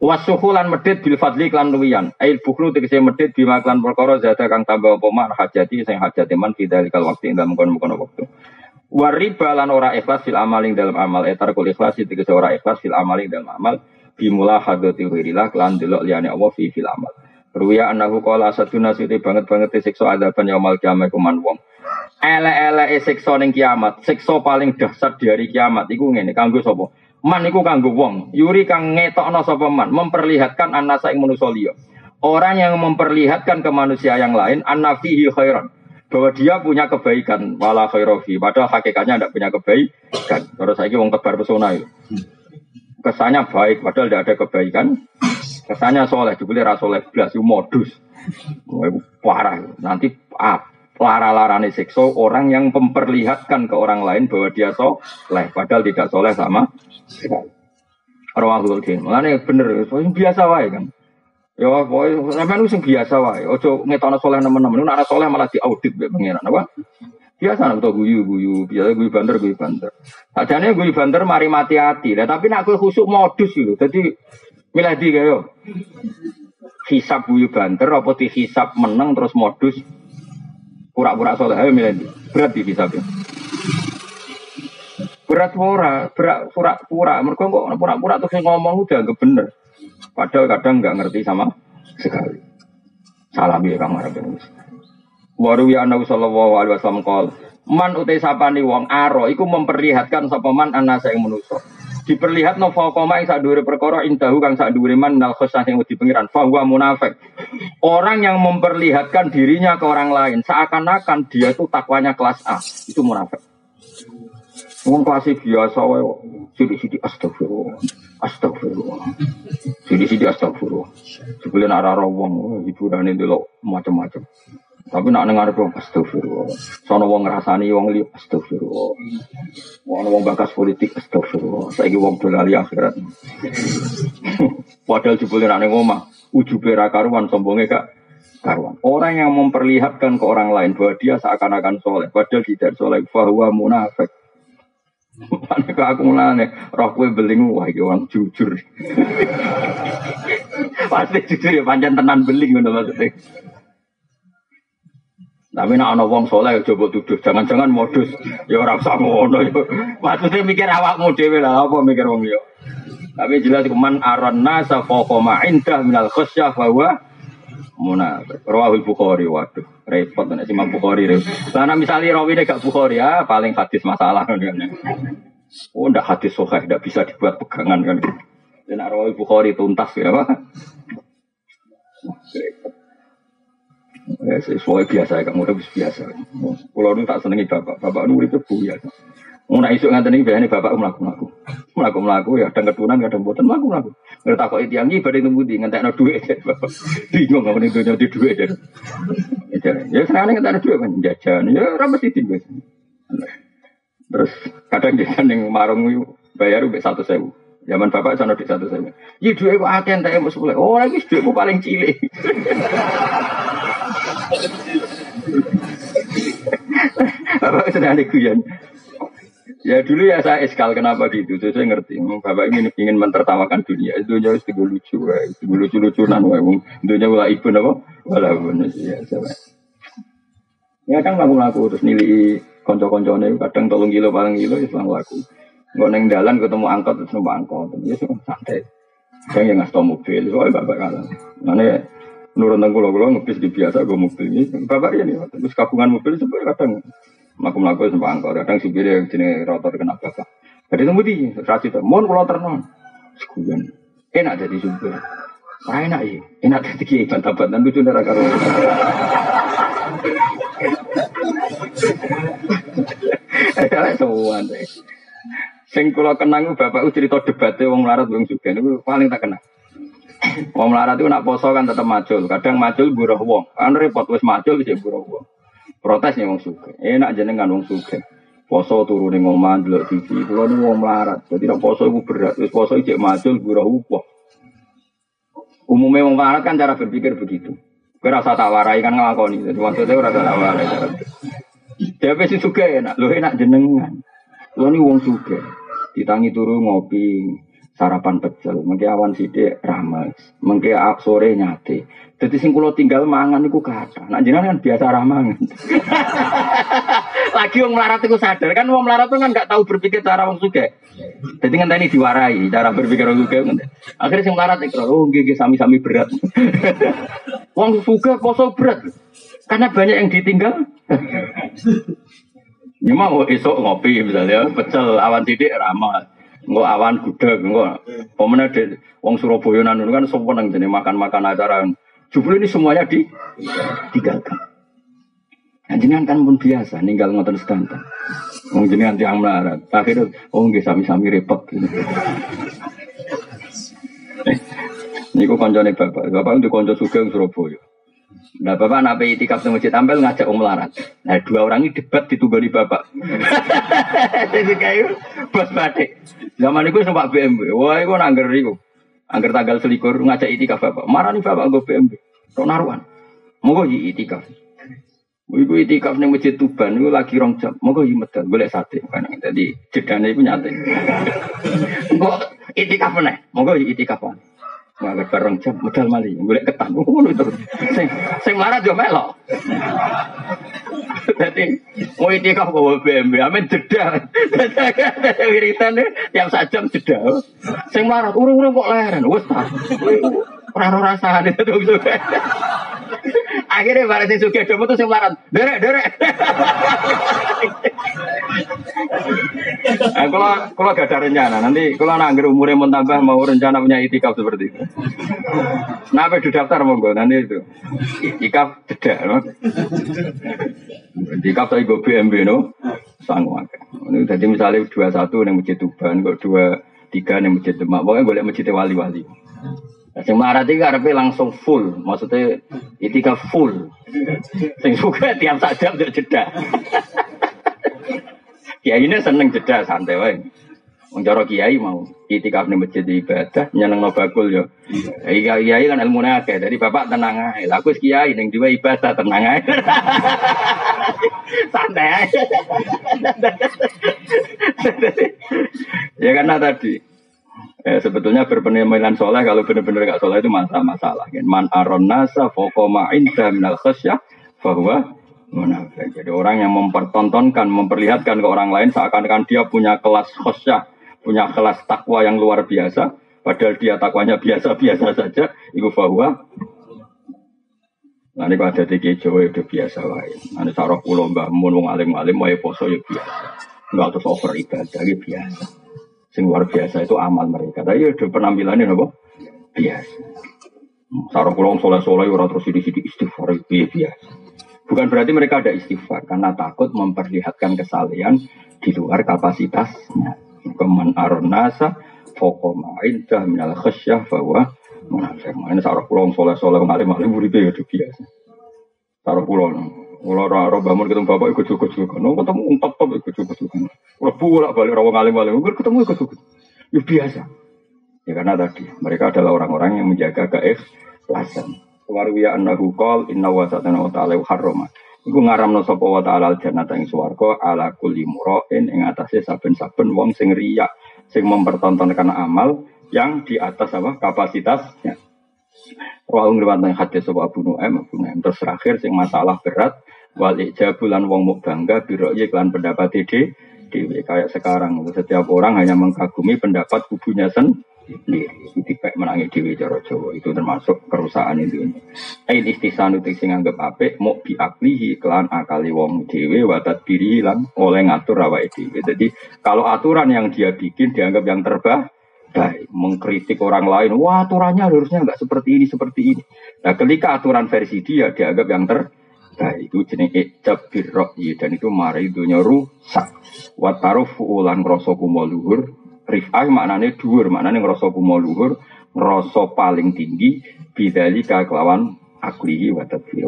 Wasuhulan medit bil fadli klan luwian. Ail bukhlu tegese medit bima klan perkara zada kang tambah apa man hajati sing hajati man fidalikal waktu ing dalem kono-kono waktu. Wariba lan ora ikhlas fil amaling dalam amal etar kul ikhlas ke ora ikhlas fil amaling dalam amal bimula hadati wirilah kelan delok liyane Allah fi fil amal. Ruya anahu qala satuna siti banget banget siksa adaban yaumul kiamat kuman wong. Ele-ele siksa ning kiamat, siksa paling dahsyat di hari kiamat iku ngene kanggo sapa? Man iku kanggo wong, yuri kang ngetokno sapa man, memperlihatkan anasa ing manusa liya. Orang yang memperlihatkan ke manusia yang lain annafihi khairan. Bahwa dia punya kebaikan wala khairofi padahal hakikatnya tidak punya kebaikan. Terus saya wong tebar pesona itu kesannya baik padahal tidak ada kebaikan. Kesannya soleh dibeli rasoleh belas modus. Parah. Nanti ah, lara larane sekso orang yang memperlihatkan ke orang lain bahwa dia soleh padahal tidak soleh sama sekali Rawahul Din. Makanya bener, biasa wae kan. Ya pokoke sampean sing biasa wae. Ojo ngetokno soleh nemen-nemen. Nek soleh malah diaudit mbek pangeran apa? Biasa nek guyu-guyu, biasa guyu banter guyu banter. Sajane guyu banter mari mati hati. Lah tapi nek kowe khusuk modus lho. Dadi milih di kaya hisap guyu banter apa di hisap meneng terus modus pura-pura soleh ayo milih. Berat di hisapnya. Berat ora, berat pura-pura. Mergo kok pura-pura terus ngomong udah anggap bener. Padahal kadang nggak ngerti sama sekali. Salam ya Kang Waru ya Nabi Sallallahu Alaihi Wasallam kal man utai sapani wong aro iku memperlihatkan sapa man anasa yang menuso diperlihat no koma yang sadure perkara indahu kang sadure man nal khosah yang di pengiran. Fahuwa munafik. Orang yang memperlihatkan dirinya ke orang lain seakan-akan dia itu takwanya kelas A. Itu munafik. Wong kelas biasa wae sidi-sidi astagfirullah. Astagfirullah. Sidi-sidi astagfirullah. Sebelum arah wong hiburan itu lo macam-macam. Tapi nak dengar dong astagfirullah. Sono wong ngrasani wong li astagfirullah. Wong wong bakas politik astagfirullah. Saiki wong dolali akhirat. Padahal jebule nak ning omah, ujube ra karuan sombonge kak karuan. Orang yang memperlihatkan ke orang lain bahwa dia seakan-akan soleh, padahal tidak soleh, bahwa munafik. Ane kok aku mulane roh kue beling wah iki wong jujur. Pasti jujur ya pancen tenan beling ngono maksudnya. Tapi nak ana wong soleh coba tuduh, jangan-jangan modus. Ya ora usah ngono ya. Maksudnya mikir awakmu dhewe lah apa mikir wong liya. Tapi jelas kuman aron nasa faqa ma indah minal khasyah bahwa munafik. Rawahul Bukhari waduh repot nek Imam Bukhari repot. Lah misalnya rawine gak Bukhari ya paling hadis masalah kan. Oh ndak hadis sahih ndak bisa dibuat pegangan kan. Dan rawahul Bukhari tuntas ya Pak. Ya, sesuai biasa ya, kamu udah biasa. Kalau nu tak senengi bapak, bapak nu itu. Mau nak isuk nganten iki bayane bapak mlaku mlaku. Mlaku mlaku ya kadang ketunan kadang boten mlaku mlaku. Nek takok tiyang iki badhe nemu ndi ngentekno dhuwit. Bingung ngene donya di dhuwit. Ya senengane ngentekno dhuwit kan jajan. Ya ora mesti tinggal. Terus kadang dia ning marung bayar mbek 100.000. Zaman bapak sono di satu saya. Iya duit kok akeh entek mau sepuluh. Oh lagi duitku paling cilik. bapak sedang ada guyon. Ya dulu ya saya eskal kenapa gitu. Saya, saya ngerti. Bapak ingin ingin mentertawakan dunia. Itu jauh itu lucu, itu lucu lucunan. Dunia wala ibu apa? Wala ya saya. Ya kan laku laku terus nilai konco-koncone kadang tolong kilo paling kilo ya laku. Nggak neng dalan ketemu angkot terus numpak angkot. Ya santai. Saya yang ngasih mobil, soalnya bapak kalah. Mana nurun tengku lo ngebis di biasa gue mobil ini. Bapak ini, terus kabungan mobil sebenarnya kadang melaku melaku sama angkot. Kadang supir yang jenis rotor kena bapak. Jadi tunggu di rasi itu, mohon kalau ternon. Enak jadi supir. Wah enak ya, enak jadi kiai bantah-bantah lucu darah karo. Eh, semua deh. Sing kula kenang bapak cerita debatnya wong melarat wong juga itu paling tak kenal. Wong melarat itu nak poso kan tetap macul, kadang macul buruh wong. Kan repot wis macul bisa buruh wong. Protes nih wong suka. Enak jenengan wong suka. Poso turun ning omah delok TV. Kula niku wong melarat. Jadi nak poso iku berat. Wis poso ijek macul buruh wong. Umumnya wong melarat kan cara berpikir begitu. Kowe rasa tak warai kan ngelakoni. Jadi maksudnya ora tak warai. Dia pasti suka enak, lu enak jenengan. Lu ini wong suka. Ditangi turu ngopi, sarapan pecel, mengke awan sidik rames, mengke sore nyate. Jadi sing kula tinggal mangan iku kata. Nak jenengan kan biasa ramangan. Lagi wong melarat iku sadar kan wong melarat kan nggak tahu berpikir cara wong suka. Jadi kan tadi diwarai cara berpikir wong suka. Akhirnya sing melarat iku oh nggih sami-sami berat. wong suka poso berat. Karena banyak yang ditinggal. Ini mau esok ngopi misalnya, pecel awan titik ramah. Enggak awan gudeg, enggak. Pemenang di Wong Surabaya nanu kan seneng jadi makan-makan acara. Jubul ini semuanya di tinggalkan. Nah, jenengan kan pun biasa ninggal ngotot sekantan. Wong jenengan tiang melarat. Akhirnya, oh nggak sami-sami repot. Eh, ini kok koncone bapak. Bapak untuk konco sugeng Surabaya. Nah bapak nape itikaf di masjid tampil ngajak om larat. Nah dua orang ini debat di bapak. Jadi kayak bos batik. Zaman itu sempat BMW. Wah itu nangger itu. Angger tanggal selikur ngajak itikaf bapak. Marah nih bapak gue BMW. Kok naruhan. Mau gue itikaf. Iku itikaf nih masjid Tuban itu lagi rong jam. Gue medal boleh sate. Kan jadi jedane itu nyate. Kok itikaf nih? Mau gue itikaf nih. Malah bareng jam modal mali, boleh ketan ngono itu. Sing sing marah yo melok. Dadi mau itikaf bawa BMW, amin jeda. Wiritan tiap sak jam jeda. Sing marah urung-urung kok leren, wis. Ora rasane itu Akhirnya barang sing sugih demo tuh sing. Derek, derek. Nah, kalau kalau gak ada rencana, nanti kalau nangger umurnya mau mau rencana punya itikaf seperti itu. Nah, apa daftar monggo nanti itu. Itikaf jeda, no? Itikaf tapi gue BMB, no? Sanggup jadi misalnya dua satu yang masjid Tuban, kok dua tiga yang masjid Demak, pokoknya boleh masjid wali-wali. Sing marah tiga karepe langsung full, maksudnya itikaf full. Sing suka tiap saat jam jeda. Kiai ini seneng jeda santai wae. Wong kiai mau itikaf ning masjid ibadah nyenengno bakul yo. Iya kiai kan ilmune akeh. Jadi bapak tenang ae. Lah aku kiai ning dua ibadah tenang ae. santai ae. ya karena tadi Eh, sebetulnya berpenampilan soleh kalau benar-benar gak soleh itu masalah-masalah. Man aron nasa fokoma inda minal khasyah bahwa. Jadi orang yang mempertontonkan, memperlihatkan ke orang lain seakan-akan dia punya kelas khosyah, punya kelas takwa yang luar biasa, padahal dia takwanya biasa-biasa saja, itu bahwa Nanti kalau ada tiga Jawa itu biasa lain. Nanti sarah pulau mbah mun wong alim alim wae poso ya biasa. Enggak terus over ibadah ya biasa. Sing luar biasa itu amal mereka. Tapi ya penampilannya apa? Biasa. Sarah pulau soleh soleh orang terus di sini istighfar ya biasa. Bukan berarti mereka ada istighfar karena takut memperlihatkan kesalahan di luar kapasitasnya. Keman aronasa fokoma indah minal khasyah bahwa munafik. Ini sarah pulau soleh soleh ngalim ngalim buri biasa. Sarah pulau Orang orang bangun ketemu bapak ikut cukup cukup, no ketemu umpat top ikut cukup cukup. Kalau pulang balik orang ngalim ngalim, ketemu ikut cukup. Ya biasa. Ya karena tadi mereka adalah orang-orang yang menjaga keikhlasan warwiya annahu qol inna wa satana wa ta'ala harrama iku ngaramno sapa wa ta'ala al jannata ing swarga ala kulli mura'in ing atase saben-saben wong sing riya sing mempertontonkan amal yang di atas apa kapasitasnya Wa ngriwatan hadis sapa Abu Nu'aim Abu Nu'aim terus terakhir sing masalah berat wal ijabulan wong muk bangga biro iklan pendapat ide dewi. Kayak sekarang, setiap orang hanya mengkagumi pendapat kubunya sendiri. Itu kayak menangi dewi cara Jawa. Itu termasuk kerusakan itu. Ain itu sing anggap apik mau biaklihi kelan akali wong dewi watat diri hilang oleh ngatur awake dewi. Jadi kalau aturan yang dia bikin dianggap yang terbaik baik mengkritik orang lain wah aturannya harusnya nggak seperti ini seperti ini nah ketika aturan versi dia dianggap yang Nah, itu jenis ijab birro'i dan itu mari dunia rusak. Wataruf ulan ngerasa kumo luhur. Rif'ah maknanya dhuwur, maknanya ngerasa kumo luhur, ngerasa paling tinggi bidalika kelawan aklihi wa tadbir.